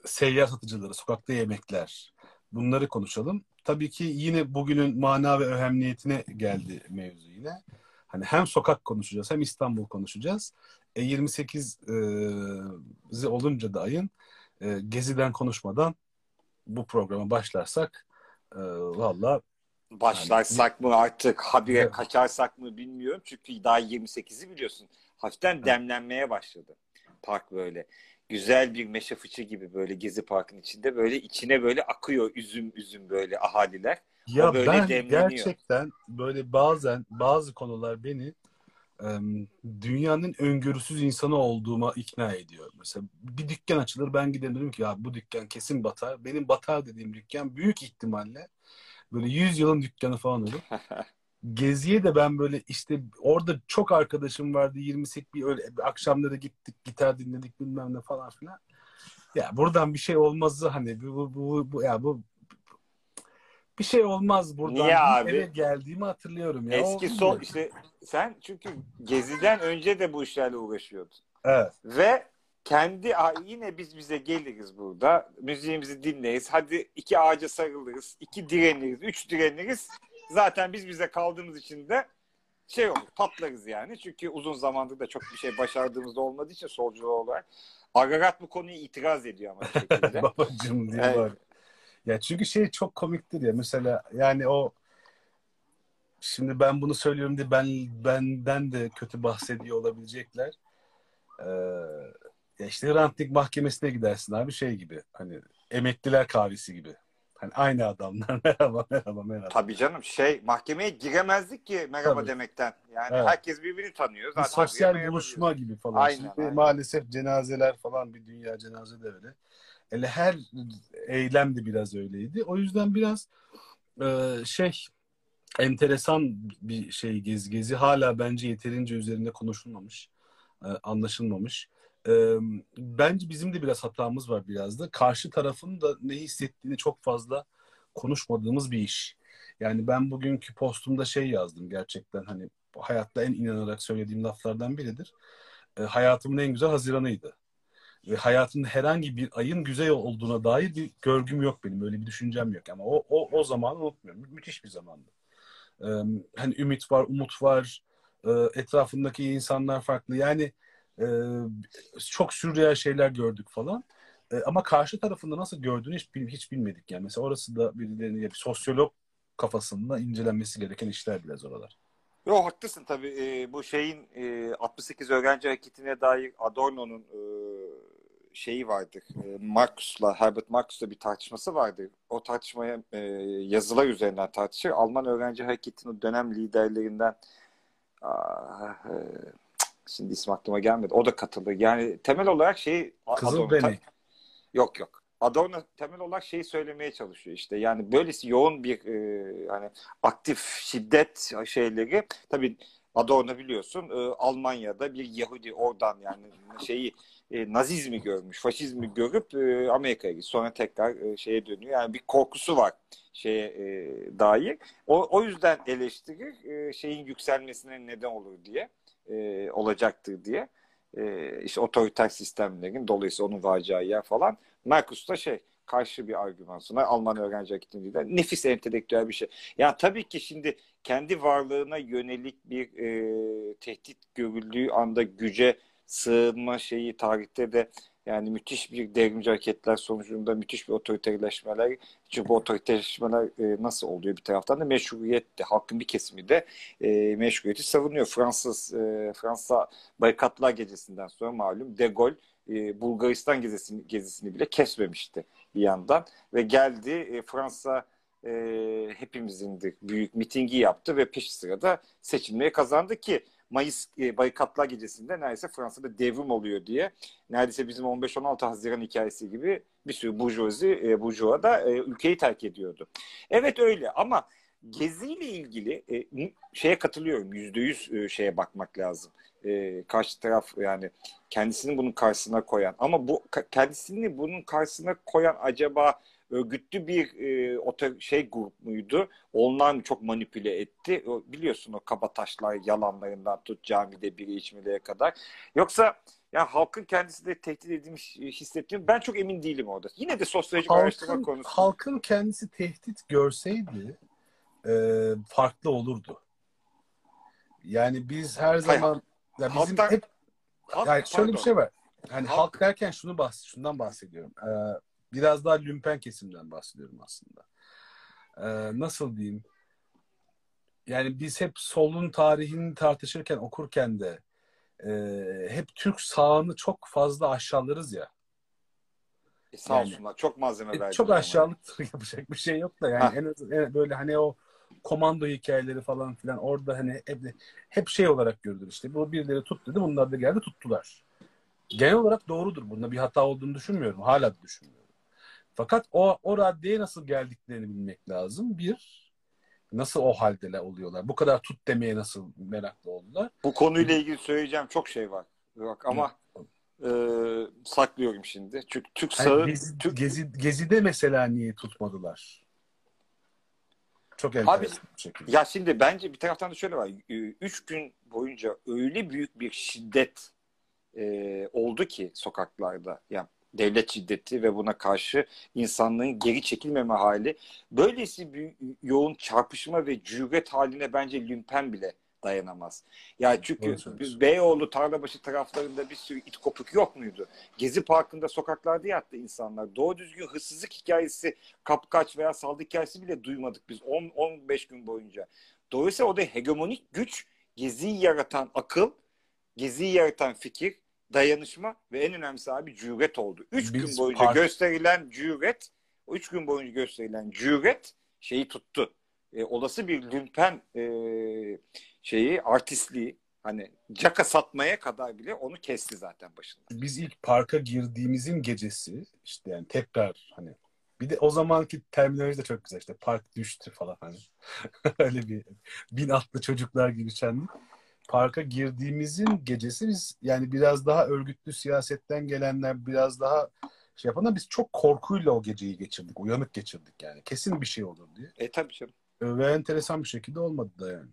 Speaker 1: seyyar satıcıları, sokakta yemekler bunları konuşalım. Tabii ki yine bugünün mana ve önemliyetine geldi mevzu yine. Hani hem sokak konuşacağız hem İstanbul konuşacağız. E 28 e, olunca da ayın e, Gezi'den konuşmadan bu programa başlarsak e, valla
Speaker 2: Başlarsak yani, mı artık habire evet. kaçarsak mı bilmiyorum. Çünkü daha 28'i biliyorsun. Hafiften evet. demlenmeye başladı. Park böyle. Güzel bir meşe fıçı gibi böyle Gezi Park'ın içinde böyle içine böyle akıyor üzüm üzüm böyle ahaliler.
Speaker 1: Ya o böyle ben demleniyor. gerçekten böyle bazen bazı konular beni dünyanın öngörüsüz insanı olduğuma ikna ediyor. Mesela bir dükkan açılır ben giderim dedim ki ya bu dükkan kesin batar. Benim batar dediğim dükkan büyük ihtimalle böyle 100 yılın dükkanı falan olur. Geziye de ben böyle işte orada çok arkadaşım vardı 28 bir öyle akşamları gittik gitar dinledik bilmem ne falan filan. Ya buradan bir şey olmazdı hani bu bu bu, bu ya bu bir şey olmaz buradan. Niye abi? Eve geldiğimi hatırlıyorum. Ya.
Speaker 2: Eski son işte sen çünkü Gezi'den önce de bu işlerle uğraşıyordun.
Speaker 1: Evet.
Speaker 2: Ve kendi yine biz bize geliriz burada. Müziğimizi dinleriz. Hadi iki ağaca sarılırız. iki direniriz. Üç direniriz. Zaten biz bize kaldığımız için de şey olur patlarız yani. Çünkü uzun zamandır da çok bir şey başardığımız da olmadığı için solcu olarak. Ararat bu konuyu itiraz ediyor ama bir şekilde.
Speaker 1: Babacım diye evet. Ya çünkü şey çok komiktir ya mesela yani o şimdi ben bunu söylüyorum diye ben benden de kötü bahsediyor olabilecekler. Ee, ya işte rantlik mahkemesine gidersin abi şey gibi hani emekliler kahvesi gibi. Hani aynı adamlar merhaba merhaba merhaba.
Speaker 2: Tabii canım şey mahkemeye giremezdik ki merhaba Tabii. demekten. Yani evet. herkes birbirini tanıyor.
Speaker 1: Zaten bir sosyal buluşma gibi falan. Aynen, Şimdi aynen. Maalesef cenazeler falan bir dünya cenaze de öyle. Hele her eylem de biraz öyleydi. O yüzden biraz e, şey enteresan bir şey gezi gezi hala bence yeterince üzerinde konuşulmamış, e, anlaşılmamış. E, bence bizim de biraz hatamız var biraz da. Karşı tarafın da ne hissettiğini çok fazla konuşmadığımız bir iş. Yani ben bugünkü postumda şey yazdım gerçekten hani hayatta en inanarak söylediğim laflardan biridir. E, hayatımın en güzel Haziran'ıydı ve hayatımda herhangi bir ayın güzel olduğuna dair bir görgüm yok benim. Öyle bir düşüncem yok. Ama o, o, o zaman unutmuyorum. Mü- müthiş bir zamandı. Ee, hani ümit var, umut var. Ee, etrafındaki insanlar farklı. Yani e, çok sürreal şeyler gördük falan. E, ama karşı tarafında nasıl gördüğünü hiç, hiç bilmedik. Yani mesela orası da birilerinin bir sosyolog kafasında incelenmesi gereken işler biraz oralar.
Speaker 2: Yok haklısın tabii. E, bu şeyin e, 68 öğrenci hareketine dair Adorno'nun e, şeyi vardır. E, Marcus'la, Herbert Marcus'la bir tartışması vardı. O tartışmaya e, yazılar üzerinden tartışır. Alman öğrenci hareketinin dönem liderlerinden aa, e, şimdi isim aklıma gelmedi. O da katıldı. Yani temel olarak şey
Speaker 1: Kızıl Beni.
Speaker 2: Yok yok. Adorno temel olarak şeyi söylemeye çalışıyor işte. Yani böylesi yoğun bir e, hani aktif şiddet şeyleri tabii Adorno biliyorsun e, Almanya'da bir Yahudi oradan yani şeyi e, Nazizmi görmüş, faşizmi görüp e, Amerika'ya gidiyor. Sonra tekrar e, şeye dönüyor. Yani bir korkusu var şeye e, dair. O, o yüzden eleştirir e, şeyin yükselmesine neden olur diye e, olacaktır diye. E, işte otoriter sistemlerin dolayısıyla onun varacağı yer falan. Marcus da şey karşı bir argüman sunar. Alman öğrenci hareketinde nefis entelektüel bir şey. Yani tabii ki şimdi kendi varlığına yönelik bir e, tehdit görüldüğü anda güce sığınma şeyi tarihte de yani müthiş bir devrimci hareketler sonucunda müthiş bir otoriterleşmeler. Çünkü bu otoriterleşmeler e, nasıl oluyor bir taraftan da meşruiyet de halkın bir kesimi de e, meşruiyeti savunuyor. Fransız e, Fransa barikatlar gecesinden sonra malum De Gaulle e, Bulgaristan gezisini, gezisini bile kesmemişti bir yandan ve geldi e, Fransa e, hepimizindir büyük mitingi yaptı ve peş sırada seçilmeyi kazandı ki Mayıs e, barikatlar gecesinde neredeyse Fransa'da devrim oluyor diye neredeyse bizim 15-16 Haziran hikayesi gibi bir sürü burjuvazi, e, burjuva da e, ülkeyi terk ediyordu. Evet öyle ama Gezi ile ilgili e, şeye katılıyorum. Yüzde yüz e, şeye bakmak lazım. E, karşı taraf yani kendisini bunun karşısına koyan ama bu kendisini bunun karşısına koyan acaba örgütlü bir e, otel, şey grup muydu? Onlar mı çok manipüle etti? O, biliyorsun o kabataşlar yalanlarından tut camide biri içmeleye kadar. Yoksa yani halkın kendisi de tehdit edilmiş hissettiğim ben çok emin değilim orada. Yine de sosyolojik
Speaker 1: halkın,
Speaker 2: araştırma konusu.
Speaker 1: Halkın kendisi tehdit görseydi e, farklı olurdu. Yani biz her zaman ya bizim
Speaker 2: Halktan-
Speaker 1: hep
Speaker 2: Halk-
Speaker 1: yani şöyle bir
Speaker 2: pardon.
Speaker 1: şey var. Hani
Speaker 2: Halk-
Speaker 1: halk, derken şunu bahs şundan bahsediyorum. Ee, biraz daha lümpen kesimden bahsediyorum aslında. Ee, nasıl diyeyim? Yani biz hep solun tarihini tartışırken okurken de e, hep Türk sağını çok fazla aşağılarız ya.
Speaker 2: E, sağ
Speaker 1: Yani-
Speaker 2: olsunlar. Çok malzeme
Speaker 1: E,
Speaker 2: verdiler.
Speaker 1: çok aşağılıktır yapacak bir şey yok da yani
Speaker 2: Ha.
Speaker 1: en az en- böyle hani o komando hikayeleri falan filan orada hani hep, hep şey olarak görülür işte. Bu birileri tut dedi bunlar da geldi tuttular. Genel olarak doğrudur. Bunda bir hata olduğunu düşünmüyorum. Hala düşünmüyorum. Fakat o, o raddeye nasıl geldiklerini bilmek lazım. Bir, nasıl o haldeler oluyorlar? Bu kadar tut demeye nasıl meraklı oldular?
Speaker 2: Bu konuyla ilgili söyleyeceğim çok şey var. Bak ama e, saklıyorum şimdi. Çünkü Türk sağı
Speaker 1: Yani gezi,
Speaker 2: Türk,
Speaker 1: gezi, gezide mesela niye tutmadılar? Çok enteresan bir şekilde.
Speaker 2: Ya şimdi bence bir taraftan da şöyle var. Üç gün boyunca öyle büyük bir şiddet e, oldu ki sokaklarda. Yani devlet şiddeti ve buna karşı insanlığın geri çekilmeme hali. Böylesi bir yoğun çarpışma ve cüret haline bence lümpen bile dayanamaz. Yani çünkü
Speaker 1: Doğru söylüyorsun.
Speaker 2: Beyoğlu, Tarlabaşı taraflarında bir sürü it kopuk yok muydu? Gezi Parkı'nda sokaklarda yattı insanlar. Doğru düzgün hırsızlık hikayesi, kapkaç veya saldırı hikayesi bile duymadık biz 10-15 gün boyunca. Dolayısıyla o da hegemonik güç, geziyi yaratan akıl, geziyi yaratan fikir, dayanışma ve en önemlisi abi cüret oldu. Üç
Speaker 1: Biz
Speaker 2: gün boyunca
Speaker 1: park-
Speaker 2: gösterilen cüret, üç gün boyunca gösterilen cüret şeyi tuttu. E, olası bir lümpen e, şeyi, artistliği hani caka satmaya kadar bile onu kesti zaten başında.
Speaker 1: biz ilk parka girdiğimizin gecesi işte yani tekrar hani bir de o zamanki terminoloji de çok güzel işte park düştü falan hani öyle bir bin atlı çocuklar gibi şenlik. Parka girdiğimizin gecesi biz yani biraz daha örgütlü siyasetten gelenler biraz daha şey yapanlar biz çok korkuyla o geceyi geçirdik. Uyanık geçirdik yani. Kesin bir şey olur diye.
Speaker 2: E tabii canım.
Speaker 1: Ve enteresan bir şekilde olmadı da yani.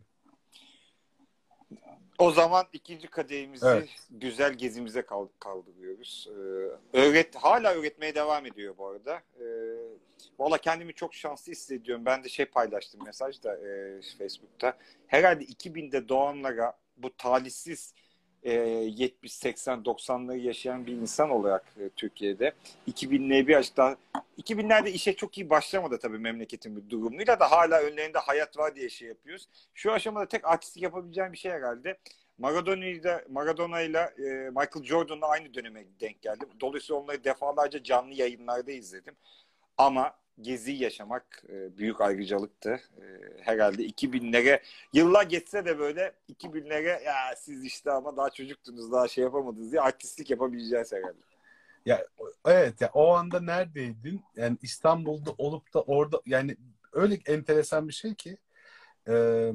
Speaker 2: O zaman ikinci kadehimizi
Speaker 1: Evet.
Speaker 2: güzel gezimize kal- kaldırıyoruz. Ee, öğret hala öğretmeye devam ediyor bu arada. Ee, Valla kendimi çok şanslı hissediyorum. Ben de şey paylaştım mesajda e, Facebook'ta. Herhalde 2000'de doğanlara bu talihsiz e, 70, 80, 90'ları yaşayan bir insan olarak e, Türkiye'de 2000'lere bir açıdan 2000'lerde işe çok iyi başlamadı tabii memleketin bir durumuyla da hala önlerinde hayat var diye şey yapıyoruz. Şu aşamada tek artistik yapabileceğim bir şey herhalde. Maradona'yla Maradona'yla e, Michael Jordan'la aynı döneme denk geldim. Dolayısıyla onları defalarca canlı yayınlarda izledim. Ama gezi yaşamak e, büyük ayrıcalıktı. E, herhalde 2000'lere yıllar geçse de böyle 2000'lere ya siz işte ama daha çocuktunuz daha şey yapamadınız diye artistlik yapabileceğiz herhalde.
Speaker 1: Ya evet ya o anda neredeydin? Yani İstanbul'da olup da orada yani öyle enteresan bir şey ki e,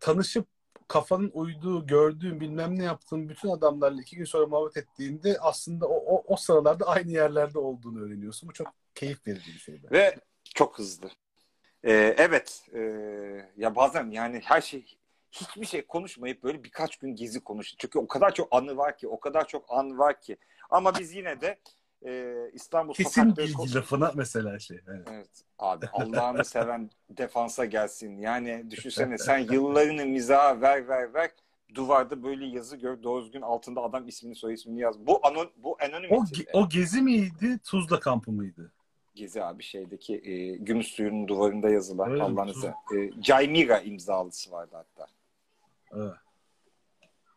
Speaker 1: tanışıp kafanın uyduğu, gördüğün, bilmem ne yaptığın bütün adamlarla iki gün sonra muhabbet ettiğinde aslında o, o, o sıralarda aynı yerlerde olduğunu öğreniyorsun. Bu çok keyif verici bir şey.
Speaker 2: Ve çok hızlı. Ee, evet. e, ya bazen yani her şey hiçbir şey konuşmayıp böyle birkaç gün gezi konuştu. Çünkü o kadar çok anı var ki, o kadar çok an var ki. Ama biz yine de e, İstanbul
Speaker 1: Kesin
Speaker 2: sokakları
Speaker 1: bilgi lafına mesela şey. Evet.
Speaker 2: Evet. Abi Allah'ını seven defansa gelsin. Yani düşünsene sen yıllarını mizaha ver ver ver duvarda böyle yazı gör doğru düzgün altında adam ismini soy ismini yaz. Bu anon bu
Speaker 1: O,
Speaker 2: anonimity.
Speaker 1: ge- o gezi miydi, Tuzla kampı mıydı?
Speaker 2: Gezi abi şeydeki e, gümüş suyunun duvarında yazılan? Allah'ınıza. E, Caymira imzalısı vardı hatta.
Speaker 1: Evet.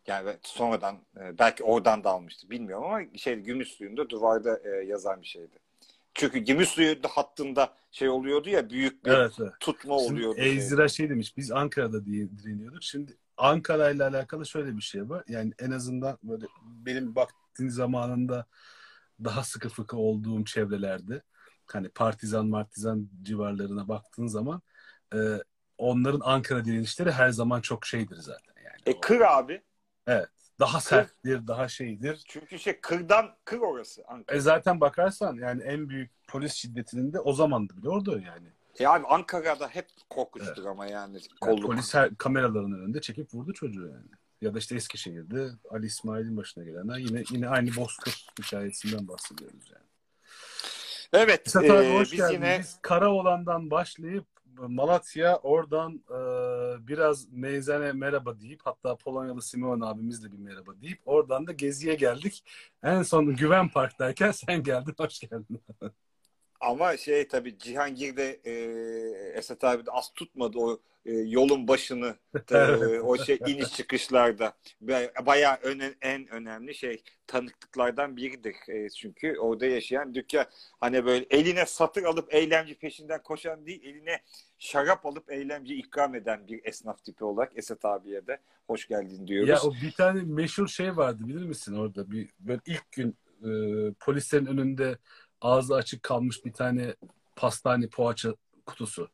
Speaker 2: Yani sonradan e, belki oradan da almıştı bilmiyorum ama şey gümüş suyunda duvarda e, yazan bir şeydi. Çünkü gümüş suyu da hattında şey oluyordu ya büyük bir
Speaker 1: Evet, evet.
Speaker 2: tutma
Speaker 1: Şimdi
Speaker 2: oluyordu.
Speaker 1: Ezra şey demiş biz Ankara'da diye direniyorduk. Şimdi Ankara ile alakalı şöyle bir şey var. Yani en azından böyle benim baktığım zamanında daha sıkı fıkı olduğum çevrelerde hani partizan martizan civarlarına baktığın zaman e, onların Ankara direnişleri her zaman çok şeydir zaten yani.
Speaker 2: E kır abi.
Speaker 1: Daha serttir, daha şeydir.
Speaker 2: Çünkü şey kırdan kır orası Ankara.
Speaker 1: E zaten bakarsan yani en büyük polis şiddetinin de o zamandı bile orada yani.
Speaker 2: Yani Ankara'da hep korkunçtur
Speaker 1: Evet.
Speaker 2: ama yani
Speaker 1: Yani polis her, kameraların önünde çekip vurdu çocuğu yani. Ya da işte Eskişehir'de Ali İsmail'in başına gelenler yine yine aynı Bozkır hikayesinden bahsediyoruz yani.
Speaker 2: Evet,
Speaker 1: Esat
Speaker 2: e,
Speaker 1: abi hoş
Speaker 2: biz
Speaker 1: geldin.
Speaker 2: yine
Speaker 1: Karaoğlan'dan başlayıp Malatya oradan e, biraz Meyzene merhaba deyip hatta Polonyalı Simon abimizle bir merhaba deyip oradan da Gezi'ye geldik. En son Güven Park'tayken sen geldin. Hoş geldin.
Speaker 2: ama şey tabii Cihangir'de e, Esat abi de az tutmadı o e, yolun başını e, o şey iniş çıkışlarda Ba- bayağı öne- en önemli şey tanıklıklardan biridir E, çünkü orada yaşayan dükkan hani böyle eline satır alıp eylemci peşinden koşan değil eline şarap alıp eylemci ikram eden bir esnaf tipi olarak Esat abiye de hoş geldin diyoruz.
Speaker 1: Ya o bir tane meşhur şey vardı bilir misin orada bir böyle ilk gün e, polislerin önünde ağzı açık kalmış bir tane pastane poğaça kutusu.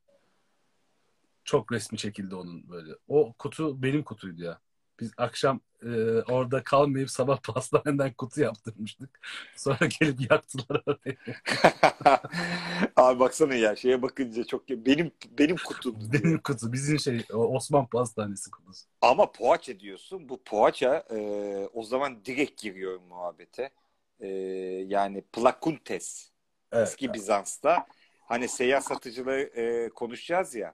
Speaker 1: Çok resmi çekildi onun böyle. O kutu benim kutuydu ya. Biz akşam e, orada kalmayıp sabah pastaneden kutu yaptırmıştık. Sonra gelip yaktılar orayı.
Speaker 2: Abi baksana ya şeye bakınca çok benim benim kutum.
Speaker 1: Benim kutu. Bizim şey Osman Pastanesi kutusu.
Speaker 2: Ama poğaça diyorsun. Bu poğaça e, o zaman direkt giriyor muhabbete. E, yani plakuntes.
Speaker 1: Evet.
Speaker 2: Eski Bizans'ta hani seyyar satıcıları e, konuşacağız ya.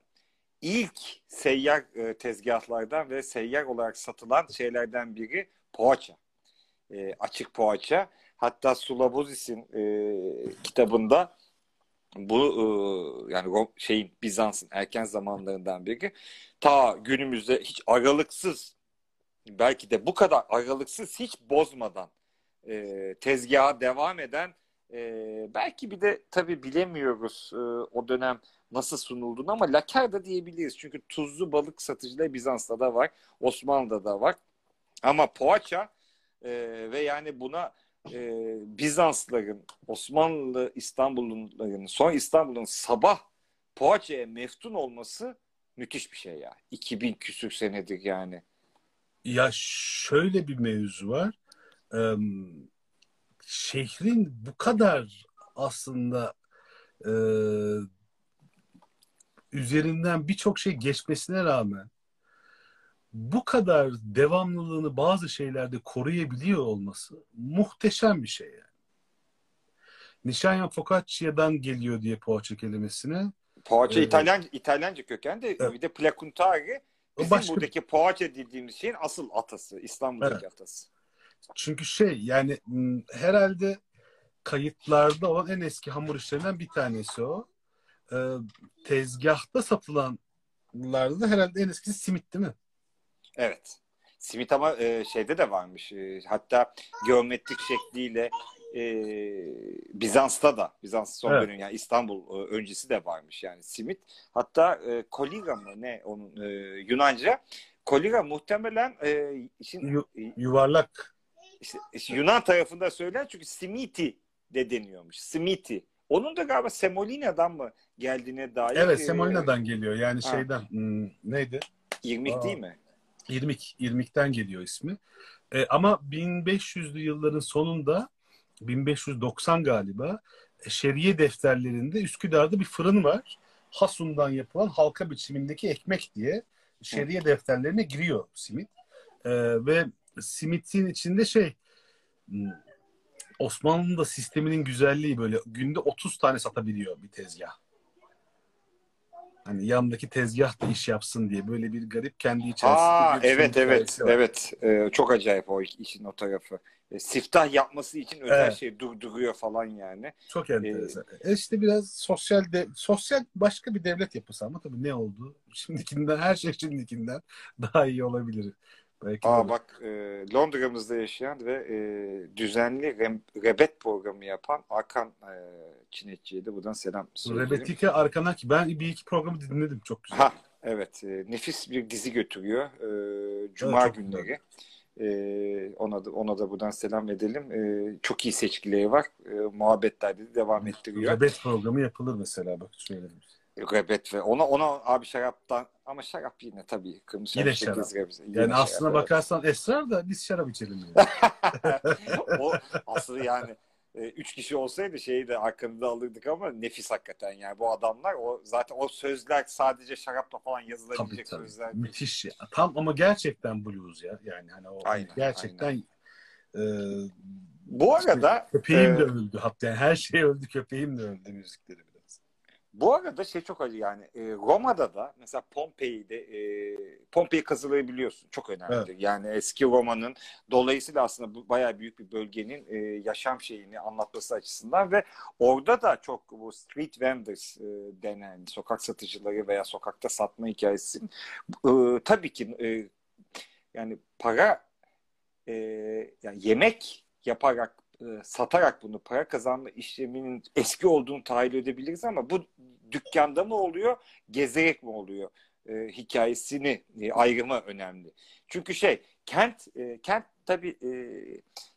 Speaker 2: İlk seyyar e, tezgahlardan ve seyyar olarak satılan şeylerden biri poğaça. E, açık poğaça. Hatta Sulabozis'in e, kitabında bu e, yani şeyin Bizans'ın erken zamanlarından biri ta günümüzde hiç aralıksız belki de bu kadar aralıksız hiç bozmadan e, tezgaha devam eden e, belki bir de tabii bilemiyoruz e, o dönem nasıl sunulduğunu ama laker da diyebiliriz. Çünkü tuzlu balık satıcıları Bizans'ta da var, Osmanlı'da da var. Ama poğaça e, ve yani buna e, Bizansların, Osmanlı İstanbul'un, son İstanbul'un sabah poğaçaya meftun olması müthiş bir şey ya. 2000 küsür senedir yani.
Speaker 1: Ya şöyle bir mevzu var. Ee, şehrin bu kadar aslında e, üzerinden birçok şey geçmesine rağmen bu kadar devamlılığını bazı şeylerde koruyabiliyor olması muhteşem bir şey yani. Nişanyan Focaccia'dan geliyor diye poğaça kelimesine.
Speaker 2: Poğaça
Speaker 1: Evet.
Speaker 2: İtalyan İtalyanca köken de
Speaker 1: Evet.
Speaker 2: bir de plakuntari bizim
Speaker 1: başka
Speaker 2: buradaki poğaça dediğimiz şeyin asıl atası. İstanbul'daki atası.
Speaker 1: Çünkü şey yani herhalde kayıtlarda olan en eski hamur işlerinden bir tanesi o. Ee, tezgahta satılanlarda da herhalde en eskisi simit değil mi?
Speaker 2: Evet. Simit ama e, şeyde de varmış. E, hatta geometrik şekliyle e, Bizans'ta da Bizans son
Speaker 1: Evet.
Speaker 2: dönemi yani İstanbul e, öncesi de varmış yani simit. Hatta e, koliga mı ne onun e, Yunanca koliga muhtemelen e, işin
Speaker 1: Yu- yuvarlak.
Speaker 2: İşte, işte Yunan tarafında söylen çünkü simiti de deniyormuş. Simiti. Onun da galiba Semolina'dan mı geldiğine dair.
Speaker 1: Evet
Speaker 2: e,
Speaker 1: Semolina'dan geliyor. Yani
Speaker 2: Ha.
Speaker 1: şeyden hmm, neydi?
Speaker 2: İrmik
Speaker 1: Aa.
Speaker 2: değil mi?
Speaker 1: İrmik. İrmik'ten geliyor ismi. Ee, ama 1500'lü yılların sonunda 1590 galiba e, şeriye defterlerinde Üsküdar'da bir fırın var. Hasun'dan yapılan halka biçimindeki ekmek diye şeriye defterlerine giriyor simit. Ee, ve simitin içinde şey hmm, Osmanlı'nın da sisteminin güzelliği böyle günde 30 tane satabiliyor bir tezgah. Hani yandaki tezgah da iş yapsın diye böyle bir garip kendi içerisinde
Speaker 2: Aa evet evet evet Ee, çok acayip o işin o tarafı. E, siftah yapması için özel
Speaker 1: Evet.
Speaker 2: şey durduruyor falan yani.
Speaker 1: Çok enteresan. E işte biraz sosyal de, sosyal başka bir devlet yapısı ama tabii ne oldu? Şimdikinden her şey şimdikinden daha iyi olabilir. Belki
Speaker 2: Aa bak e, Londra'mızda yaşayan ve e, düzenli rem- rebet programı yapan Hakan e, Çinekçi'ye de buradan selam söyleyelim.
Speaker 1: Rebetike Arkanak ben bir iki programı dinledim çok güzel.
Speaker 2: Ha evet e, nefis bir dizi götürüyor. E, Cuma
Speaker 1: Evet,
Speaker 2: günleri. E, ona da ona da buradan selam edelim. E, çok iyi seçkileri var. E, muhabbetlerde de devam ettiriyor.
Speaker 1: Rebet programı yapılır mesela bak şöyle.
Speaker 2: Rebet ve ona ona abi şaraptan ama şarap yine tabii kırmızı
Speaker 1: Yine
Speaker 2: şarap. sekiz Yine
Speaker 1: Yani
Speaker 2: şarap,
Speaker 1: aslına
Speaker 2: evet.
Speaker 1: bakarsan esrar da biz şarap içelim. Yani.
Speaker 2: o aslında yani e, üç kişi olsaydı şeyi de arkamızda alırdık ama nefis hakikaten yani bu adamlar o zaten o sözler sadece şarapla falan
Speaker 1: tabii
Speaker 2: yazılabilecek
Speaker 1: tabii.
Speaker 2: sözler değil.
Speaker 1: Müthiş ya. Tam ama gerçekten blues ya. Yani hani o
Speaker 2: Aynen,
Speaker 1: gerçekten e,
Speaker 2: Bu arada
Speaker 1: köpeğim
Speaker 2: e,
Speaker 1: de öldü. Hatta yani her şey öldü, köpeğim de öldü müzikleri.
Speaker 2: Bu arada şey çok acı yani e, Roma'da da mesela Pompei'de e, Pompei kazıları biliyorsun çok önemlidir. Yani eski Roma'nın dolayısıyla aslında bu bayağı büyük bir bölgenin e, yaşam şeyini anlatması açısından ve orada da çok bu street vendors e, denen sokak satıcıları veya sokakta satma hikayesi e, tabii ki e, yani para e, yani yemek yaparak satarak bunu para kazanma işleminin eski olduğunu tahayyül edebiliriz ama bu dükkanda mı oluyor, gezerek mi oluyor e, hikayesini e, ayrımı önemli. Çünkü şey kent e, kent tabii e,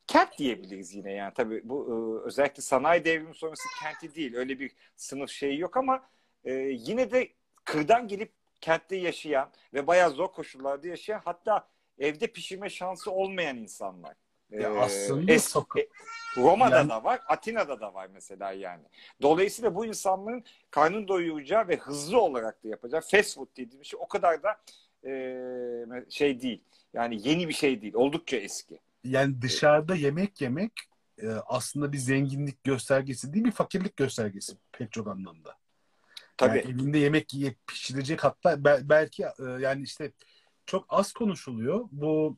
Speaker 2: kent diyebiliriz yine yani tabii bu e, özellikle sanayi devrimi sonrası kenti değil öyle bir sınıf şeyi yok ama e, yine de kırdan gelip kentte yaşayan ve bayağı zor koşullarda yaşayan hatta evde pişirme şansı olmayan insanlar.
Speaker 1: Ya
Speaker 2: Ee,
Speaker 1: aslında
Speaker 2: es-
Speaker 1: sokak-
Speaker 2: e, Roma'da
Speaker 1: Yani-
Speaker 2: da var, Atina'da da var mesela yani. Dolayısıyla bu insanların karnını doyuracağı ve hızlı olarak da yapacağı fast food dediğimiz şey o kadar da e, şey değil. Yani yeni bir şey değil. Oldukça eski.
Speaker 1: Yani dışarıda yemek yemek e, aslında bir zenginlik göstergesi değil, bir fakirlik göstergesi pek çok anlamda.
Speaker 2: Tabii.
Speaker 1: Yani evinde yemek yiyip pişirecek hatta bel- belki e, yani işte çok az konuşuluyor. Bu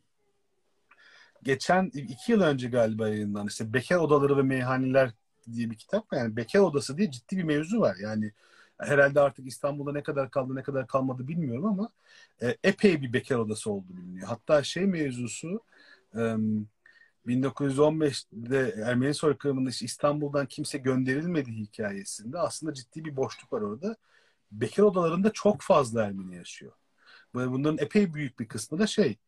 Speaker 1: geçen iki yıl önce galiba yayınlanan işte Bekar Odaları ve Meyhaneler diye bir kitap. Yani bekar odası diye ciddi bir mevzu var. Yani herhalde artık İstanbul'da ne kadar kaldı ne kadar kalmadı bilmiyorum ama e, epey bir bekar odası oldu biliniyor. Hatta şey mevzusu e, 1915'de Ermeni soykırımında işte İstanbul'dan kimse gönderilmedi hikayesinde aslında ciddi bir boşluk var orada. Bekar odalarında çok fazla Ermeni yaşıyor. Bunların epey büyük bir kısmı da şey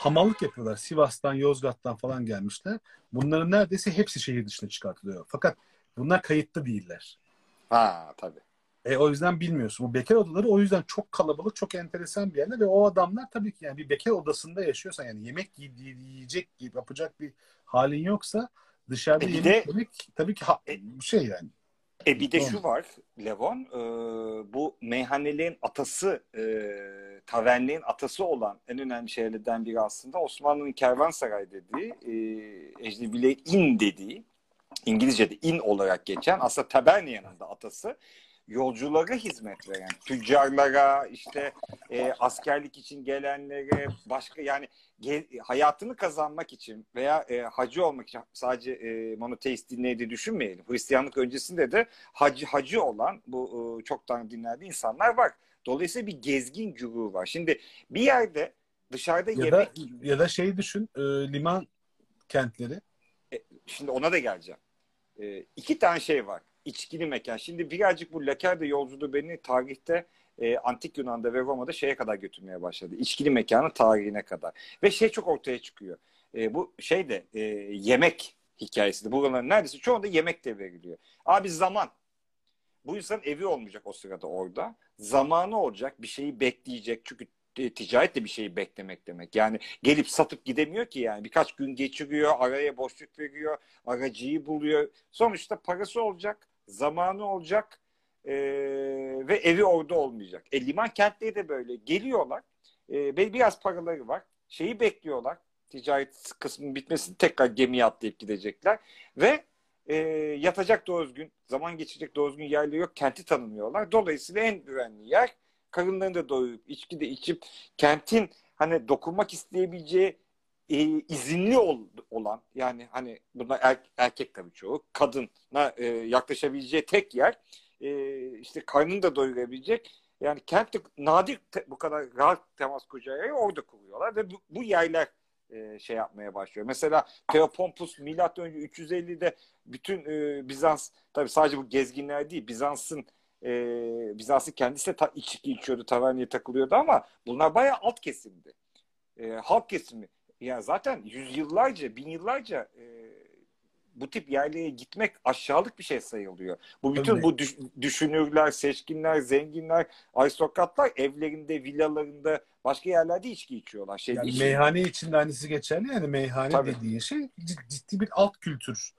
Speaker 1: hamallık yapıyorlar. Sivas'tan, Yozgat'tan falan gelmişler. Bunların neredeyse hepsi şehir dışına çıkartılıyor. Fakat bunlar kayıtlı değiller.
Speaker 2: Ha tabii.
Speaker 1: E, o yüzden bilmiyorsun. Bu bekar odaları o yüzden çok kalabalık, çok enteresan bir yerler ve o adamlar tabii ki yani bir bekar odasında yaşıyorsan yani yemek yi- yi- yiyecek yapacak bir halin yoksa dışarıda
Speaker 2: E
Speaker 1: yemek
Speaker 2: de-
Speaker 1: yemek tabii ki ha- şey yani.
Speaker 2: E bir de şu var Levon, e, bu meyhaneliğin atası, e, tavernliğin atası olan en önemli şeylerden biri aslında Osmanlı'nın kervansaray dediği, e, ecnebiyle in dediği, İngilizce'de in olarak geçen aslında taberni yanında atası yolculara hizmet veren, tüccarlara, işte e, askerlik için gelenlere, başka yani ge- hayatını kazanmak için veya e, hacı olmak için sadece e, monoteist dinleydi düşünmeyelim. Hristiyanlık öncesinde de hacı hacı olan bu e, çoktan dinlerde insanlar var. Dolayısıyla bir gezgin güruhu var. Şimdi bir yerde dışarıda
Speaker 1: Ya
Speaker 2: yemek
Speaker 1: da ya da şey düşün, e, liman kentleri.
Speaker 2: Şimdi ona da geleceğim. Ee, iki tane şey var. İçkili mekan. Şimdi birazcık bu Lacerda yolculuğu beni tarihte e, Antik Yunan'da ve Roma'da şeye kadar götürmeye başladı. İçkili mekanın tarihine kadar. Ve şey çok ortaya çıkıyor. E, bu şey de e, yemek hikayesi de. Buraların neredeyse çoğunda yemek de veriliyor. Abi zaman. Bu insan evi olmayacak o sırada orada. Zamanı olacak. Bir şeyi bekleyecek. Çünkü e, ticaret de bir şeyi beklemek demek. Yani gelip satıp gidemiyor ki yani. Birkaç gün geçiriyor, araya boşluk veriyor, aracıyı buluyor. Sonuçta parası olacak, zamanı olacak e, ve evi orada olmayacak. E, liman kentleri de böyle. Geliyorlar, e, biraz paraları var. Şeyi bekliyorlar. Ticaret kısmının bitmesini tekrar gemiye atlayıp gidecekler. Ve e, yatacak doğru düzgün, zaman geçecek doğru düzgün yerleri yok. Kenti tanımıyorlar. Dolayısıyla en güvenli yer karınlarını da doyurup, içki de içip kentin hani dokunmak isteyebileceği e, izinli ol, olan yani hani bunlar er, erkek tabii çoğu kadına e, yaklaşabileceği tek yer e, işte karnını da doyurabilecek yani kentte nadir te, bu kadar rahat temas kuracağı orada kuruyorlar ve bu, bu yerler e, şey yapmaya başlıyor. Mesela Theopompus milattan önce 350'de bütün e, Bizans tabii sadece bu gezginler değil Bizans'ın e, Bizans'ın kendisi de ta, içki içiyordu, taverneye takılıyordu ama bunlar bayağı alt kesimdi. E, halk kesimi. Yani zaten yüzyıllarca, bin yıllarca e, bu tip yerlere gitmek aşağılık bir şey sayılıyor. Bu bütün bu düş- düşünürler, seçkinler, zenginler, aristokratlar evlerinde, villalarında, başka yerlerde içki içiyorlar. Şey,
Speaker 1: Yani
Speaker 2: içki-
Speaker 1: meyhane için de aynısı geçerli. Yani meyhane
Speaker 2: Tabii.
Speaker 1: dediğin şey cid- ciddi bir alt kültür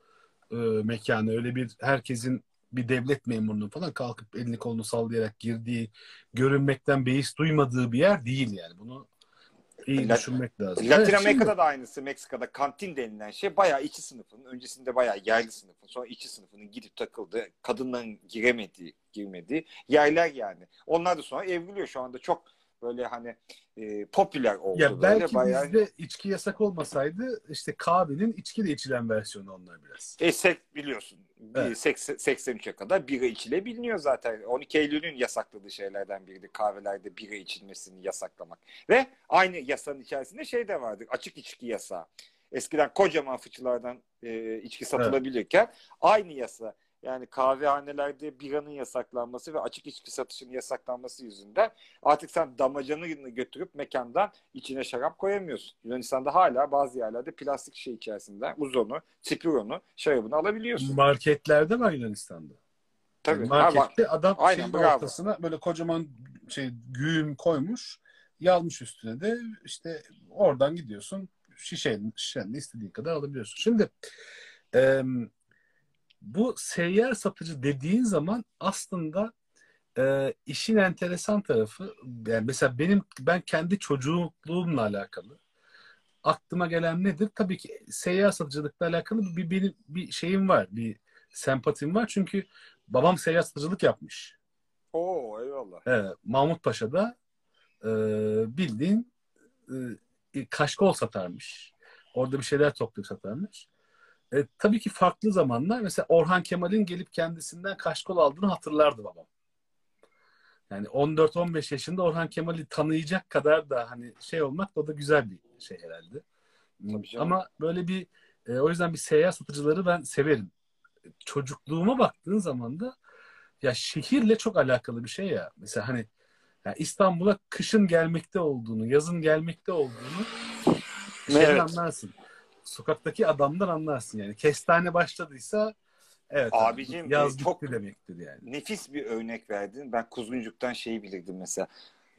Speaker 1: e, mekanı. Öyle bir herkesin bir devlet memurunun falan kalkıp elini kolunu sallayarak girdiği, görünmekten beis duymadığı bir yer değil yani. Bunu iyi
Speaker 2: Lat-
Speaker 1: düşünmek lazım.
Speaker 2: Latin
Speaker 1: Evet,
Speaker 2: Amerika'da
Speaker 1: şimdi-
Speaker 2: da aynısı. Meksika'da kantin denilen şey bayağı içi sınıfının, öncesinde bayağı yerli sınıfın, sonra içi sınıfının gidip takıldığı, kadınların giremediği, girmediği yerler yani. Onlar da sonra evriliyor şu anda çok böyle hani e, popüler oldu
Speaker 1: ya
Speaker 2: böyle
Speaker 1: belki
Speaker 2: bayağı.
Speaker 1: bizde içki yasak olmasaydı işte kahvenin içkiyle içilen versiyonu onlar biraz.
Speaker 2: E, sek biliyorsun.
Speaker 1: Evet.
Speaker 2: seks- 83'e kadar bira içilebiliyor zaten. 12 Eylül'ün yasakladığı şeylerden biriydi. Kahvelerde bira içilmesini yasaklamak. Ve aynı yasanın içerisinde şey de vardı. Açık içki yasağı. Eskiden kocaman fıçılardan e, içki satılabilirken aynı yasa yani kahvehanelerde biranın yasaklanması ve açık içki satışının yasaklanması yüzünden artık sen damacanını götürüp mekandan içine şarap koyamıyorsun. Yunanistan'da hala bazı yerlerde plastik şişe içerisinde uzonu, spironu, şarabını alabiliyorsun.
Speaker 1: Marketlerde var Yunanistan'da.
Speaker 2: Tabii.
Speaker 1: Yani
Speaker 2: Ha,
Speaker 1: markette adam
Speaker 2: Aynen,
Speaker 1: şeyin
Speaker 2: bravo.
Speaker 1: ortasına böyle kocaman şey güğüm koymuş. Yalmış üstüne de işte oradan gidiyorsun şişenin, şişenin istediğin kadar alabiliyorsun. Şimdi e, bu seyyar satıcı dediğin zaman aslında e, işin enteresan tarafı yani mesela benim ben kendi çocukluğumla alakalı aklıma gelen nedir? Tabii ki seyyar satıcılıkla alakalı bir benim bir şeyim var, bir sempatim var. Çünkü babam seyyar satıcılık yapmış.
Speaker 2: Oo eyvallah.
Speaker 1: Evet, Mahmut Paşa'da e, bildiğin e, kaşkol satarmış. Orada bir şeyler toplayıp satarmış. E, tabii ki farklı zamanlar mesela Orhan Kemal'in gelip kendisinden kaşkol aldığını hatırlardı babam. Yani 14-15 yaşında Orhan Kemal'i tanıyacak kadar da hani şey olmak da o da güzel bir şey herhalde.
Speaker 2: Tabii canım.
Speaker 1: Ama böyle bir e, o yüzden bir seyyar satıcıları ben severim. Çocukluğuma baktığın zaman da ya şehirle çok alakalı bir şey ya. Mesela hani ya İstanbul'a kışın gelmekte olduğunu, yazın gelmekte olduğunu şeyden
Speaker 2: Evet.
Speaker 1: anlarsın. Sokaktaki adamdan anlarsın yani. Kestane başladıysa evet abi,
Speaker 2: Abicim,
Speaker 1: yaz
Speaker 2: e,
Speaker 1: bitti
Speaker 2: çok-
Speaker 1: demektir yani.
Speaker 2: Nefis bir örnek verdin. Ben Kuzguncuk'tan şeyi bilirdim mesela.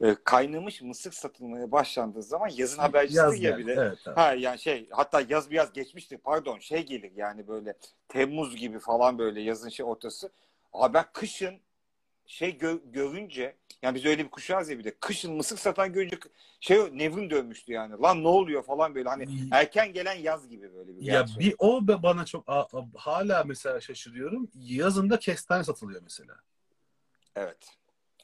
Speaker 2: E, kaynamış mısır satılmaya başlandığı zaman yazın habercisi
Speaker 1: Yaz
Speaker 2: ya bir de.
Speaker 1: Evet abi.
Speaker 2: Ha yani şey hatta yaz biraz geçmişti pardon şey gelir yani böyle Temmuz gibi falan böyle yazın şey ortası. Abi ben kışın şey gö- görünce yani biz öyle bir kuşağız ya bir de kışın mısır satan görünce şey nevrim dönmüştü yani. Lan ne oluyor falan böyle hani erken gelen yaz gibi böyle bir
Speaker 1: Ya bir o be- bana çok a- a- hala mesela şaşırıyorum. Yazında kestane satılıyor mesela.
Speaker 2: Evet.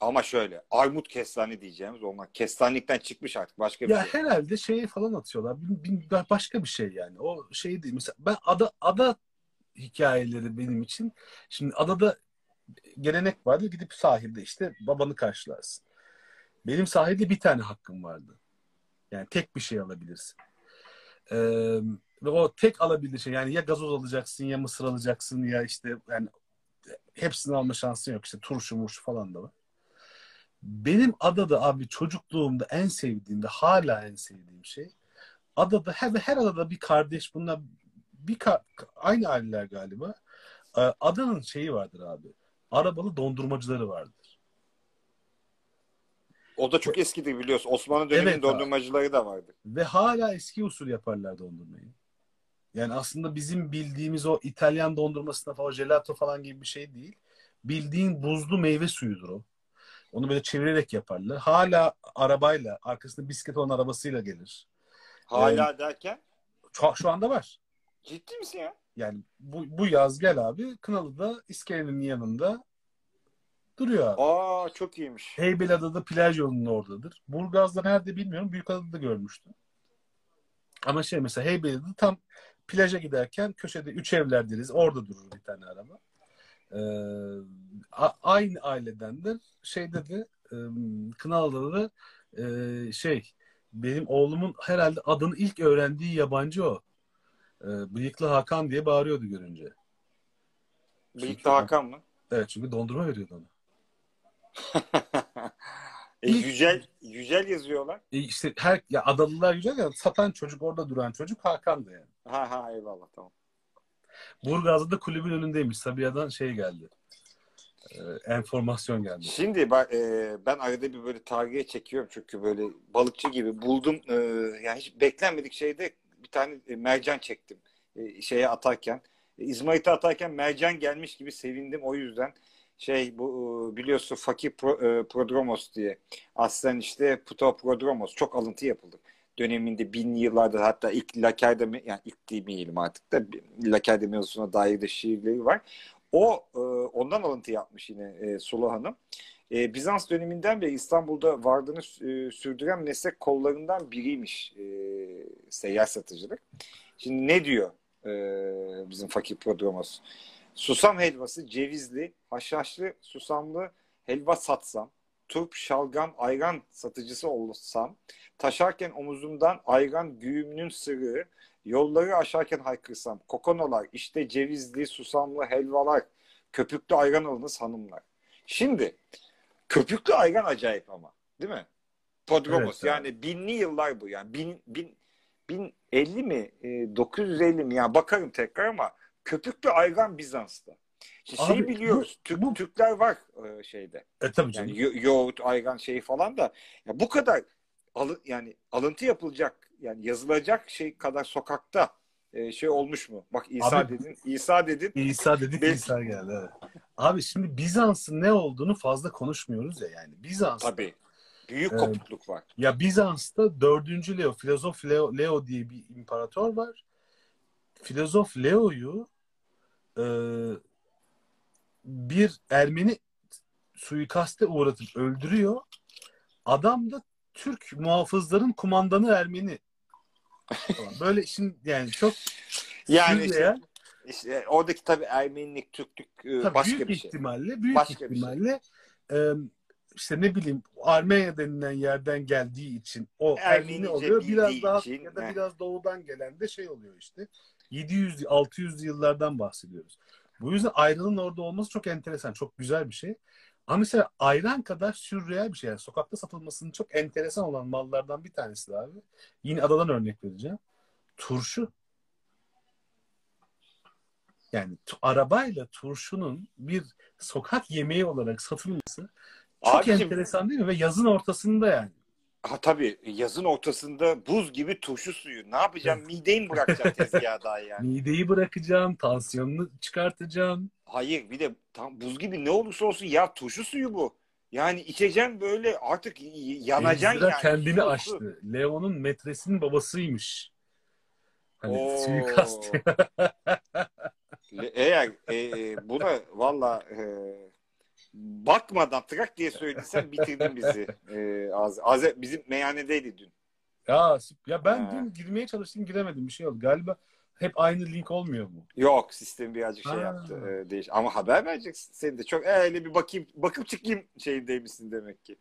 Speaker 2: Ama şöyle armut kestane diyeceğimiz onlar kestanlikten çıkmış artık başka bir
Speaker 1: Ya
Speaker 2: şey.
Speaker 1: herhalde şeyi falan atıyorlar. Bir, bir- başka bir şey yani. O şey değil. Mesela ben ada ada hikayeleri benim için. Şimdi adada gelenek vardı. Gidip sahilde işte babanı karşılarsın. Benim sahilde bir tane hakkım vardı. Yani tek bir şey alabilirsin. Ee, ve o tek alabildiğin şey yani ya gazoz alacaksın ya mısır alacaksın ya işte yani hepsini alma şansın yok. İşte turşu murşu falan da var. Benim adada abi çocukluğumda en sevdiğim ve hala en sevdiğim şey adada her, her adada bir kardeş bunlar bir ka- aynı aileler galiba. Ee, Adanın şeyi vardır abi. Arabalı dondurmacıları vardır.
Speaker 2: O da çok eskidir biliyorsun. Osmanlı döneminin
Speaker 1: Evet abi.
Speaker 2: dondurmacıları da vardı.
Speaker 1: Ve hala eski usul yaparlar dondurmayı. Yani aslında bizim bildiğimiz o İtalyan dondurmasına falan gelato falan gibi bir şey değil. Bildiğin buzlu meyve suyudur o. Onu böyle çevirerek yaparlar. Hala arabayla, arkasında bisiklet olan arabasıyla gelir.
Speaker 2: Hala derken
Speaker 1: Şu, şu anda var.
Speaker 2: ciddi misin ya?
Speaker 1: Yani bu, bu yaz gel abi Kınalı'da iskelenin yanında duruyor abi.
Speaker 2: Aa çok iyiymiş.
Speaker 1: Heybeliada'da plaj yolunun oradadır. Burgaz'da nerede bilmiyorum. Büyükada'da da görmüştüm. Ama şey mesela Heybeliada'da tam plaja giderken köşede üç evler deriz. Orada durur bir tane araba. Ee, a- aynı ailedendir. Şeyde de e, Kınalı'da da e, şey benim oğlumun herhalde adını ilk öğrendiği yabancı o. E, Bıyıklı Hakan diye bağırıyordu görünce.
Speaker 2: Bıyıklı Hakan mı?
Speaker 1: Evet çünkü dondurma veriyordu ona.
Speaker 2: e, yücel, yücel yazıyorlar.
Speaker 1: E işte her ya adalılar güzel ya satan çocuk orada duran çocuk Hakan'dı yani.
Speaker 2: Ha ha eyvallah tamam.
Speaker 1: Burgaz'da da kulübün önündeymiş. Sabiha'dan şey geldi. Ee, enformasyon geldi.
Speaker 2: Şimdi ben, e, ben arada bir böyle tarihe çekiyorum çünkü böyle balıkçı gibi buldum. E, yani hiç beklenmedik şeyde bir tane e, mercan çektim. E, şeye atarken. E, İzmarit'e atarken mercan gelmiş gibi sevindim o yüzden. Şey bu biliyorsun Fakir Pro, Prodromos diye. Aslen işte Puto Prodromos. Çok alıntı yapıldı. Döneminde binli yıllarda hatta ilk Laker'de yani ilk demeyelim artık da Laker'de mevzusuna dair de şiirleri var. O ondan alıntı yapmış yine e, Sulu Hanım. E, Bizans döneminden beri İstanbul'da varlığını e, sürdüren meslek kollarından biriymiş e, seyyar satıcılık. Şimdi ne diyor e, bizim fakir prodromos? Susam helvası cevizli, haşhaşlı, susamlı helva satsam, turp, şalgam, ayran satıcısı olsam, taşarken omuzumdan ayran güğümünün sırrı, Yolları aşarken haykırsam, kokonolar, işte cevizli, susamlı helvalar, köpüklü ayran alınız hanımlar. Şimdi köpüklü ayran acayip ama. Değil mi? Podromos. Evet, yani evet. binli yıllar bu. Yani bin, bin, bin elli mi? E, 950 mi? Yani bakarım tekrar ama köpüklü ayran Bizans'ta. Şimdi şeyi biliyoruz. Bu, Türk, bu... Türkler var e, şeyde.
Speaker 1: E tabii canım.
Speaker 2: Yani yo- yoğurt, ayran şeyi falan da. Ya bu kadar alı, yani alıntı yapılacak yani yazılacak şey kadar sokakta e, şey olmuş mu? Bak İsa Abi, dedin, İsa dedin.
Speaker 1: İsa dedik, belki... İsa geldi. Evet. Abi şimdi Bizans'ın ne olduğunu fazla konuşmuyoruz ya yani. Bizans
Speaker 2: Tabii. Büyük e, kopukluk var.
Speaker 1: Ya Bizans'ta 4. Leo, filozof Leo, Leo diye bir imparator var. Filozof Leo'yu e, bir Ermeni suikaste uğratıp öldürüyor. Adam da Türk muhafızların kumandanı Ermeni. Böyle şimdi yani çok
Speaker 2: yani işte, işte oradaki tabii Ermenilik, Türklük e, tabii başka
Speaker 1: büyük
Speaker 2: bir şey.
Speaker 1: ihtimalle, büyük başka ihtimalle şey. e, işte ne bileyim Armenya denilen yerden geldiği için o Ermeni oluyor. Biraz daha için, ya da he. biraz doğudan gelen de şey oluyor işte. 700 600 yıllardan bahsediyoruz. Bu yüzden ayrılığın orada olması çok enteresan, çok güzel bir şey. Ama mesela ayran kadar sürreel bir şey. Yani sokakta satılmasının çok enteresan olan mallardan bir tanesi de abi. Yine adadan örnek vereceğim. Turşu. Yani arabayla turşunun bir sokak yemeği olarak satılması çok Abicim, enteresan değil mi? Ve yazın ortasında yani.
Speaker 2: Ha tabii yazın ortasında buz gibi turşu suyu. Ne yapacağım? Mideyi mi bırakacağım tezgaha daha yani?
Speaker 1: Mideyi bırakacağım, tansiyonunu çıkartacağım.
Speaker 2: Hayır bir de tam buz gibi ne olursa olsun ya turşu suyu bu. Yani içeceğim böyle artık yanacaksın yani.
Speaker 1: kendini su, açtı. Leo'nun metresinin babasıymış. Hani suikast.
Speaker 2: Eğer e, e, buna valla e, bakmadan trak diye söylediysen bitirdin bizi. Ee, az, az, bizim meyhanedeydi dün.
Speaker 1: Ya ya ben ha. dün girmeye çalıştım giremedim bir şey oldu. Galiba hep aynı link olmuyor mu?
Speaker 2: Yok sistem birazcık şey ha. yaptı. E, değiş. Ama haber vereceksin. Sen de çok öyle bir bakayım bakıp çıkayım şeyindeymişsin demek ki.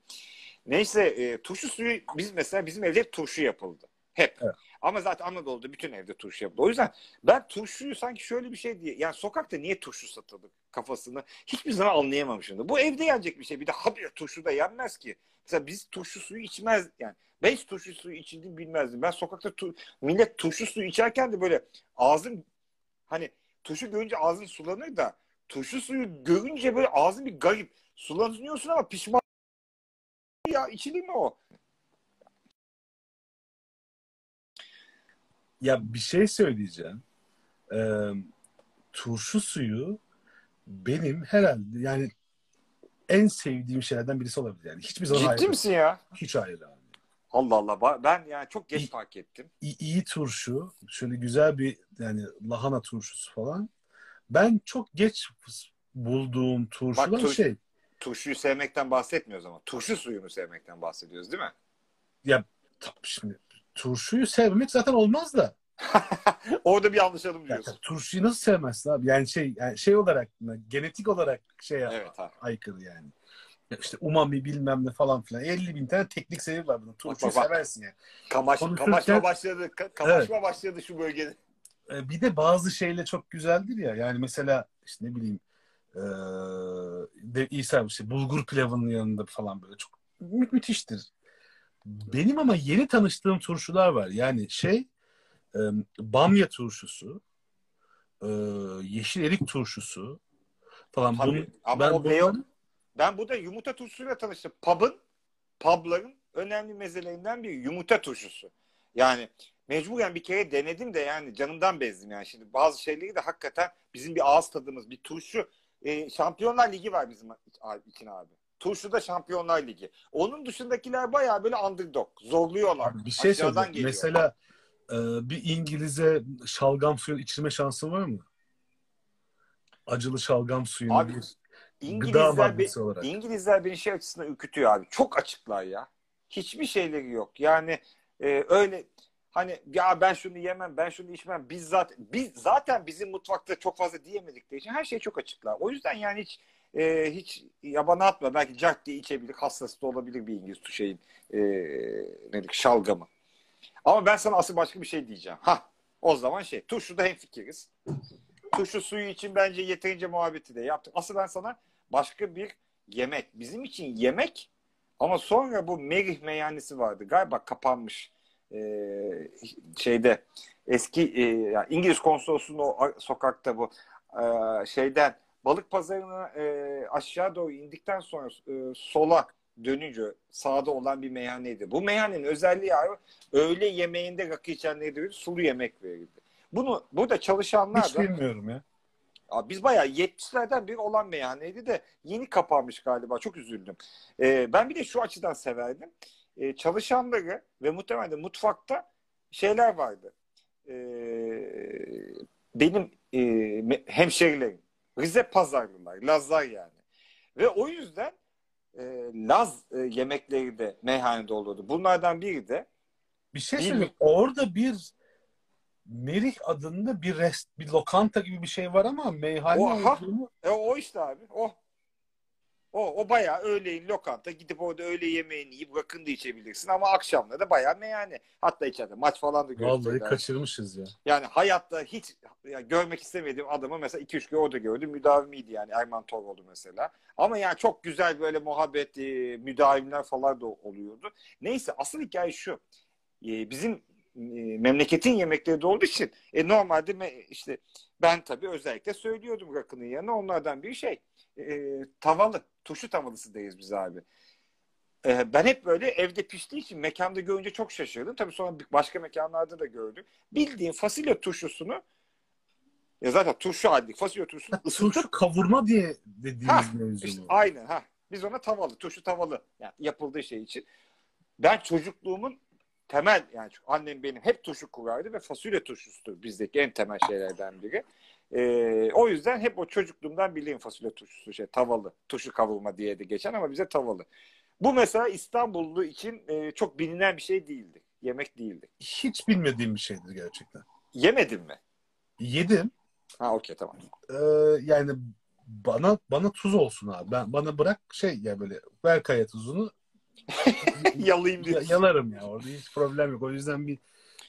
Speaker 2: Neyse e, turşu suyu biz mesela bizim evde hep turşu yapıldı. Hep. Evet. Ama zaten Anadolu'da bütün evde turşu yapıldı. O yüzden ben turşuyu sanki şöyle bir şey diye yani sokakta niye turşu satılır kafasını hiçbir zaman anlayamamışım. Bu evde yenecek bir şey. Bir de habire turşu da yenmez ki. Mesela biz turşu suyu içmez yani. Ben hiç turşu suyu içildiğini bilmezdim. Ben sokakta tu, millet turşu suyu içerken de böyle ağzım hani turşu görünce ağzın sulanır da turşu suyu görünce böyle ağzın bir garip sulanıyorsun ama pişman ya içilir mi o?
Speaker 1: Ya bir şey söyleyeceğim. Ee, turşu suyu benim herhalde yani en sevdiğim şeylerden birisi olabilir yani. Hiçbir zaman
Speaker 2: Ciddi ayrı. misin ya?
Speaker 1: Hiç ayrı abi.
Speaker 2: Allah Allah. Ben yani çok geç iyi, fark ettim.
Speaker 1: İyi, iyi turşu. Şöyle güzel bir yani lahana turşusu falan. Ben çok geç bulduğum turşular Bak, tur- şey.
Speaker 2: Turşuyu sevmekten bahsetmiyoruz ama. Turşu suyunu sevmekten bahsediyoruz değil mi?
Speaker 1: Ya tabii şimdi turşuyu sevmek zaten olmaz da.
Speaker 2: Orada bir anlaşalım diyorsun.
Speaker 1: Yani, turşuyu nasıl sevmezsin abi? Yani şey yani şey olarak genetik olarak şey evet, aykırı yani. Ya işte umami bilmem ne falan filan. 50 bin tane teknik sayı var burada. Turşuyu seversin yani.
Speaker 2: Kamaş, Konuşurken, kamaşma başladı. Kamaşma evet. başladı şu bölgede.
Speaker 1: E, bir de bazı şeyle çok güzeldir ya. Yani mesela işte ne bileyim ee, de İsa işte bulgur pilavının yanında falan böyle çok mü- müthiştir. Benim ama yeni tanıştığım turşular var. Yani şey e, bamya turşusu, e, yeşil erik turşusu falan.
Speaker 2: Tabii.
Speaker 1: Bunu,
Speaker 2: Ama
Speaker 1: ben
Speaker 2: o beyaz,
Speaker 1: bunları-
Speaker 2: ben burada yumurta turşusuyla tanıştım. Pub'ın, pub'ların önemli mezelerinden biri yumurta turşusu. Yani mecburen bir kere denedim de yani canımdan bezdim yani. Şimdi bazı şeyleri de hakikaten bizim bir ağız tadımız, bir turşu. E, Şampiyonlar Ligi var bizim için abi. Turşuda Şampiyonlar Ligi. Onun dışındakiler bayağı böyle underdog. Zorluyorlar.
Speaker 1: Bir şey söyleyeyim.
Speaker 2: geliyor.
Speaker 1: Mesela e, bir İngiliz'e şalgam suyu içirme şansı var mı? Acılı şalgam suyunu
Speaker 2: Abi,
Speaker 1: bir
Speaker 2: İngilizler, be-
Speaker 1: olarak.
Speaker 2: İngilizler beni şey açısından ürkütüyor abi. Çok açıklar ya. Hiçbir şeyleri yok. Yani e, öyle hani ya ben şunu yemem, ben şunu içmem. Biz zaten biz zaten bizim mutfakta çok fazla diyemedikleri için her şey çok açıklar. O yüzden yani hiç e, hiç yabana atma. Belki cart diye içebilir, hastası da olabilir bir İngiliz şeyin e, nedir şalgamı. Ama ben sana asıl başka bir şey diyeceğim. Ha o zaman şey turşuda hemfikiriz. Turşu suyu için bence yeterince muhabbeti de yaptık. Asıl ben sana başka bir yemek. Bizim için yemek ama sonra bu Merih meyhanesi vardı. Galiba kapanmış ee, şeyde eski e, yani İngiliz konsolosluğunun o sokakta bu e, şeyden balık pazarına e, aşağı doğru indikten sonra e, sola dönünce sağda olan bir meyhaneydi. Bu meyhanenin özelliği abi öğle yemeğinde rakı içenlere de sulu yemek verildi. Bunu burada çalışanlar
Speaker 1: Hiç
Speaker 2: da
Speaker 1: bilmiyorum ya.
Speaker 2: Abi biz bayağı 70'lerden biri olan meyhaneydi de yeni kapanmış galiba. Çok üzüldüm. Ee, ben bir de şu açıdan severdim. Ee, çalışanları ve muhtemelen de mutfakta şeyler vardı. Ee, benim e, hemşerilerim. Rize pazarlılar. Lazlar yani. Ve o yüzden e, Laz e, yemekleri de meyhanede olurdu. Bunlardan biri de
Speaker 1: Bir şey söyleyeyim. Orada bir Merih adında bir rest, bir lokanta gibi bir şey var ama meyhane
Speaker 2: Oha!
Speaker 1: olduğunu
Speaker 2: E, o işte abi. O. O, o bayağı öğleyin lokanta gidip orada öğle yemeğini yiyip rakını da içebilirsin ama akşamları da bayağı meyhane. Hatta içeride maç falan da
Speaker 1: vallahi
Speaker 2: gösterirler.
Speaker 1: kaçırmışız ya.
Speaker 2: Yani hayatta hiç ya görmek istemediğim adamı mesela 2-3 gün orada gördüm. Müdavimiydi yani Erman Toroğlu mesela. Ama yani çok güzel böyle muhabbet müdavimler falan da oluyordu. Neyse asıl hikaye şu. Bizim memleketin yemekleri de olduğu için e, normalde me- işte ben tabii özellikle söylüyordum rakının yanına onlardan bir şey. E, tavalı, turşu tavalısı deriz biz abi. E, ben hep böyle evde piştiği için mekanda görünce çok şaşırdım. Tabii sonra başka mekanlarda da gördüm. Bildiğin fasulye turşusunu ya zaten turşu halde fasulye turşusunu ısıtıp
Speaker 1: Turşu kavurma diye dediğimiz mevzu
Speaker 2: işte aynen ha. Biz ona tavalı, turşu tavalı yani yapıldığı şey için. Ben çocukluğumun temel yani çünkü annem benim hep turşu kurardı ve fasulye turşusudur bizdeki en temel şeylerden biri. Ee, o yüzden hep o çocukluğumdan bileyim fasulye turşusu şey tavalı, turşu kavurma diye de geçen ama bize tavalı. Bu mesela İstanbullu için e, çok bilinen bir şey değildi. Yemek değildi.
Speaker 1: Hiç bilmediğim bir şeydir gerçekten.
Speaker 2: Yemedin mi?
Speaker 1: Yedim.
Speaker 2: Ha okey tamam.
Speaker 1: Ee, yani bana bana tuz olsun abi. Ben bana bırak şey ya böyle ver kaya tuzunu
Speaker 2: Yalayayım
Speaker 1: ya-
Speaker 2: diye.
Speaker 1: yalarım ya. Orada hiç problem yok. O yüzden bir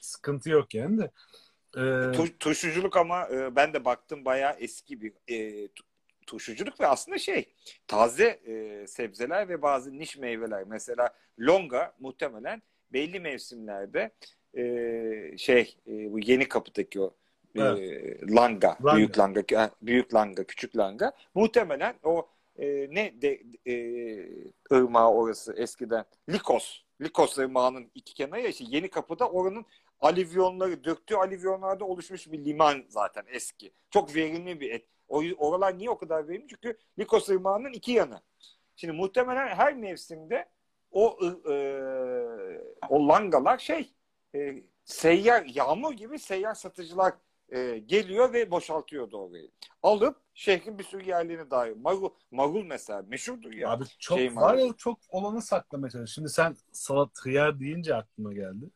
Speaker 1: sıkıntı yok yani de. Ee,
Speaker 2: Tu- turşuculuk ama e, ben de baktım bayağı eski bir e, tu- turşuculuk ve aslında şey taze e, sebzeler ve bazı niş meyveler mesela longa muhtemelen belli mevsimlerde e, şey e, bu yeni kapıdaki o e, langa,
Speaker 1: Langa.
Speaker 2: büyük langa büyük langa küçük langa muhtemelen o e, ne de e, ırmağı orası eskiden Likos Likos ırmağının iki kenarı işte yeni kapıda oranın alivyonları döktüğü alivyonlarda oluşmuş bir liman zaten eski. Çok verimli bir et. O, oralar niye o kadar verimli? Çünkü Likos Irmağı'nın iki yanı. Şimdi muhtemelen her mevsimde o ı- e, o langalar şey e, seyyar yağmur gibi seyyar satıcılar e, geliyor ve boşaltıyor orayı. Alıp şehrin bir sürü yerlerine dair. Marul, marul mesela meşhurdur ya.
Speaker 1: Abi çok
Speaker 2: Şey
Speaker 1: var ya çok olanı saklamaya çalışıyorum. Şimdi sen salat hıyar deyince aklıma geldi.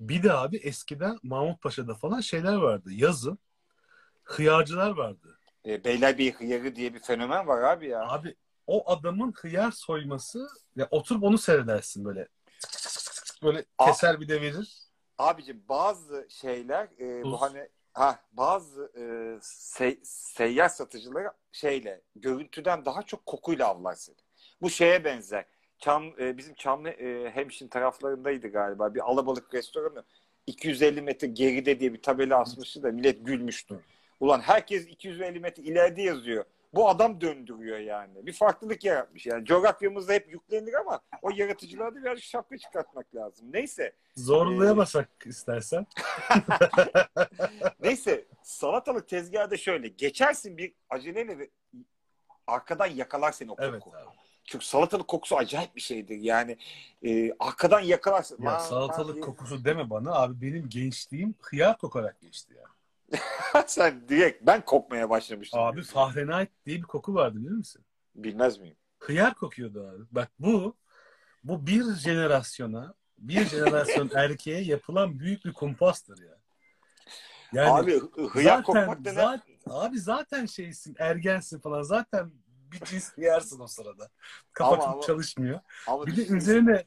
Speaker 1: Bir de abi eskiden Mahmutpaşa'da falan şeyler vardı. Yazın hıyarcılar vardı.
Speaker 2: E, Beylerbeyi hıyarı diye bir fenomen var abi ya.
Speaker 1: Abi o adamın hıyar soyması ya oturup onu seyredersin böyle. Böyle keser bir de verir.
Speaker 2: Abicim bazı şeyler e,
Speaker 1: Tuz.
Speaker 2: bu hani ha bazı e, se- seyyar satıcıları şeyle görüntüden daha çok kokuyla avlar seni. Bu şeye benzer. Çam e, bizim Çamlı e, Hemşin taraflarındaydı galiba bir alabalık restoranı. 250 metre geride diye bir tabela asmıştı da millet gülmüştü. Ulan herkes 250 metre ileride yazıyor. Bu adam döndürüyor yani. Bir farklılık yaratmış. Yani coğrafyamızda hep yüklenir ama o yaratıcılara da biraz şapka çıkartmak lazım. Neyse.
Speaker 1: Zorlayamasak istersen.
Speaker 2: Neyse salatalık tezgahı da şöyle. Geçersin bir aceleyle ve arkadan yakalar seni o koku.
Speaker 1: Evet abi.
Speaker 2: Çünkü salatalık kokusu acayip bir şeydir. Yani e, arkadan yakalarsın.
Speaker 1: Ya salatalık
Speaker 2: lan
Speaker 1: kokusu deme bana abi benim gençliğim hıyar kokarak geçti ya.
Speaker 2: diye. Sen direkt ben kokmaya başlamıştım.
Speaker 1: Abi. Fahrenheit diye bir koku vardı biliyor musun?
Speaker 2: Bilmez miyim?
Speaker 1: Hıyar kokuyordu abi. Bak bu bu bir jenerasyona bir jenerasyon erkeğe yapılan büyük bir kumpastır ya. Yani
Speaker 2: Abi hı- hıyar kokmak da
Speaker 1: zaten, abi zaten şeysin ergensin falan zaten bir cins hıyarsın o sırada. Kapatıp
Speaker 2: Ama- ama-
Speaker 1: çalışmıyor.
Speaker 2: Ama
Speaker 1: Bir de üzerine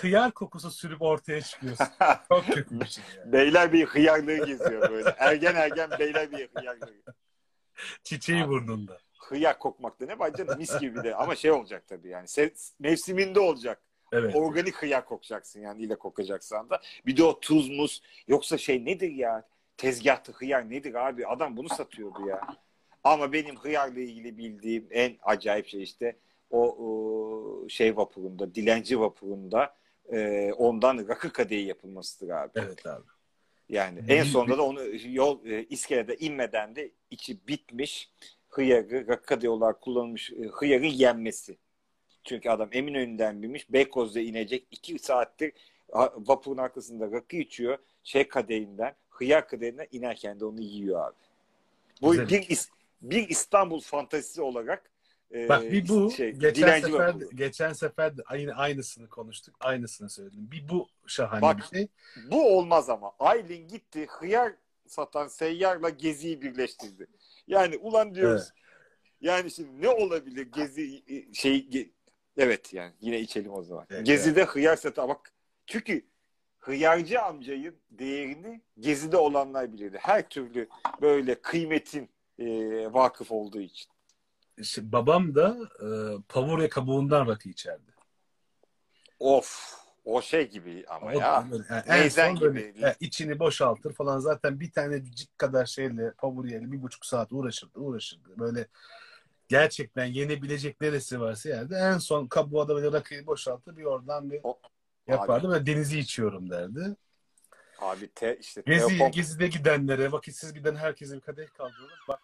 Speaker 1: hıyar kokusu sürüp ortaya çıkıyorsun. Çok kötü bir şey ya.
Speaker 2: Beyler bir hıyarlığı geziyor böyle. Ergen ergen beyler bir hıyarlığı.
Speaker 1: Çiçeği burnunda.
Speaker 2: Hıyar kokmak da ne? Bence mis gibi de. Ama şey olacak tabii yani. Mevsiminde olacak.
Speaker 1: Evet.
Speaker 2: Organik hıyar kokacaksın yani ile kokacaksan da. Bir de o tuz muz. Yoksa şey nedir ya? Tezgahta hıyar nedir abi? Adam bunu satıyordu ya. Ama benim hıyarla ilgili bildiğim en acayip şey işte o, o şey vapurunda, dilenci vapurunda e, ondan rakı kadehi yapılmasıdır abi.
Speaker 1: Evet abi.
Speaker 2: Yani
Speaker 1: Bir-
Speaker 2: en sonunda da onu yol e, iskelede inmeden de içi bitmiş hıyarı rakı kadehi olarak kullanılmış e, hıyarın yenmesi. Çünkü adam Eminönü'nden binmiş Beykoz'da inecek iki saattir vapurun arkasında rakı içiyor şey kadehinden hıyar kadehinden inerken de onu yiyor abi. Bu
Speaker 1: Güzel.
Speaker 2: bir, bir İstanbul fantezisi olarak e,
Speaker 1: Bak bir bu
Speaker 2: şey,
Speaker 1: geçen sefer
Speaker 2: vapuru.
Speaker 1: geçen sefer de aynı aynısını konuştuk. Aynısını söyledim. Bir bu şahane
Speaker 2: Bak,
Speaker 1: bir şey.
Speaker 2: Bu olmaz ama. Aylin gitti hıyar satan seyyarla geziyi birleştirdi. Yani ulan diyoruz. Yani şimdi ne olabilir gezi şey ge- evet yani yine içelim o zaman.
Speaker 1: Evet,
Speaker 2: Gezide hıyar satan bak çünkü hıyarcı amcayın değerini gezide olanlar bilirdi. Her türlü böyle kıymetin e, vakıf olduğu için.
Speaker 1: İşte babam da e, pavurya kabuğundan rakı içerdi.
Speaker 2: Of o şey gibi ama
Speaker 1: O
Speaker 2: ya.
Speaker 1: yani en
Speaker 2: Neyzen
Speaker 1: son böyle
Speaker 2: gibi.
Speaker 1: e, içini boşaltır falan zaten bir tanecik kadar şeyle pavurya bir buçuk saat uğraşırdı uğraşırdı. Böyle gerçekten yenebilecek neresi varsa yerde en son kabuğa da böyle rakıyı boşaltır bir oradan bir
Speaker 2: O-
Speaker 1: yapardı. Böyle denizi içiyorum derdi.
Speaker 2: Abi te, işte
Speaker 1: Gezi,
Speaker 2: Teopom-
Speaker 1: gezide gidenlere, vakitsiz giden herkese bir kadeh kaldırır. Bak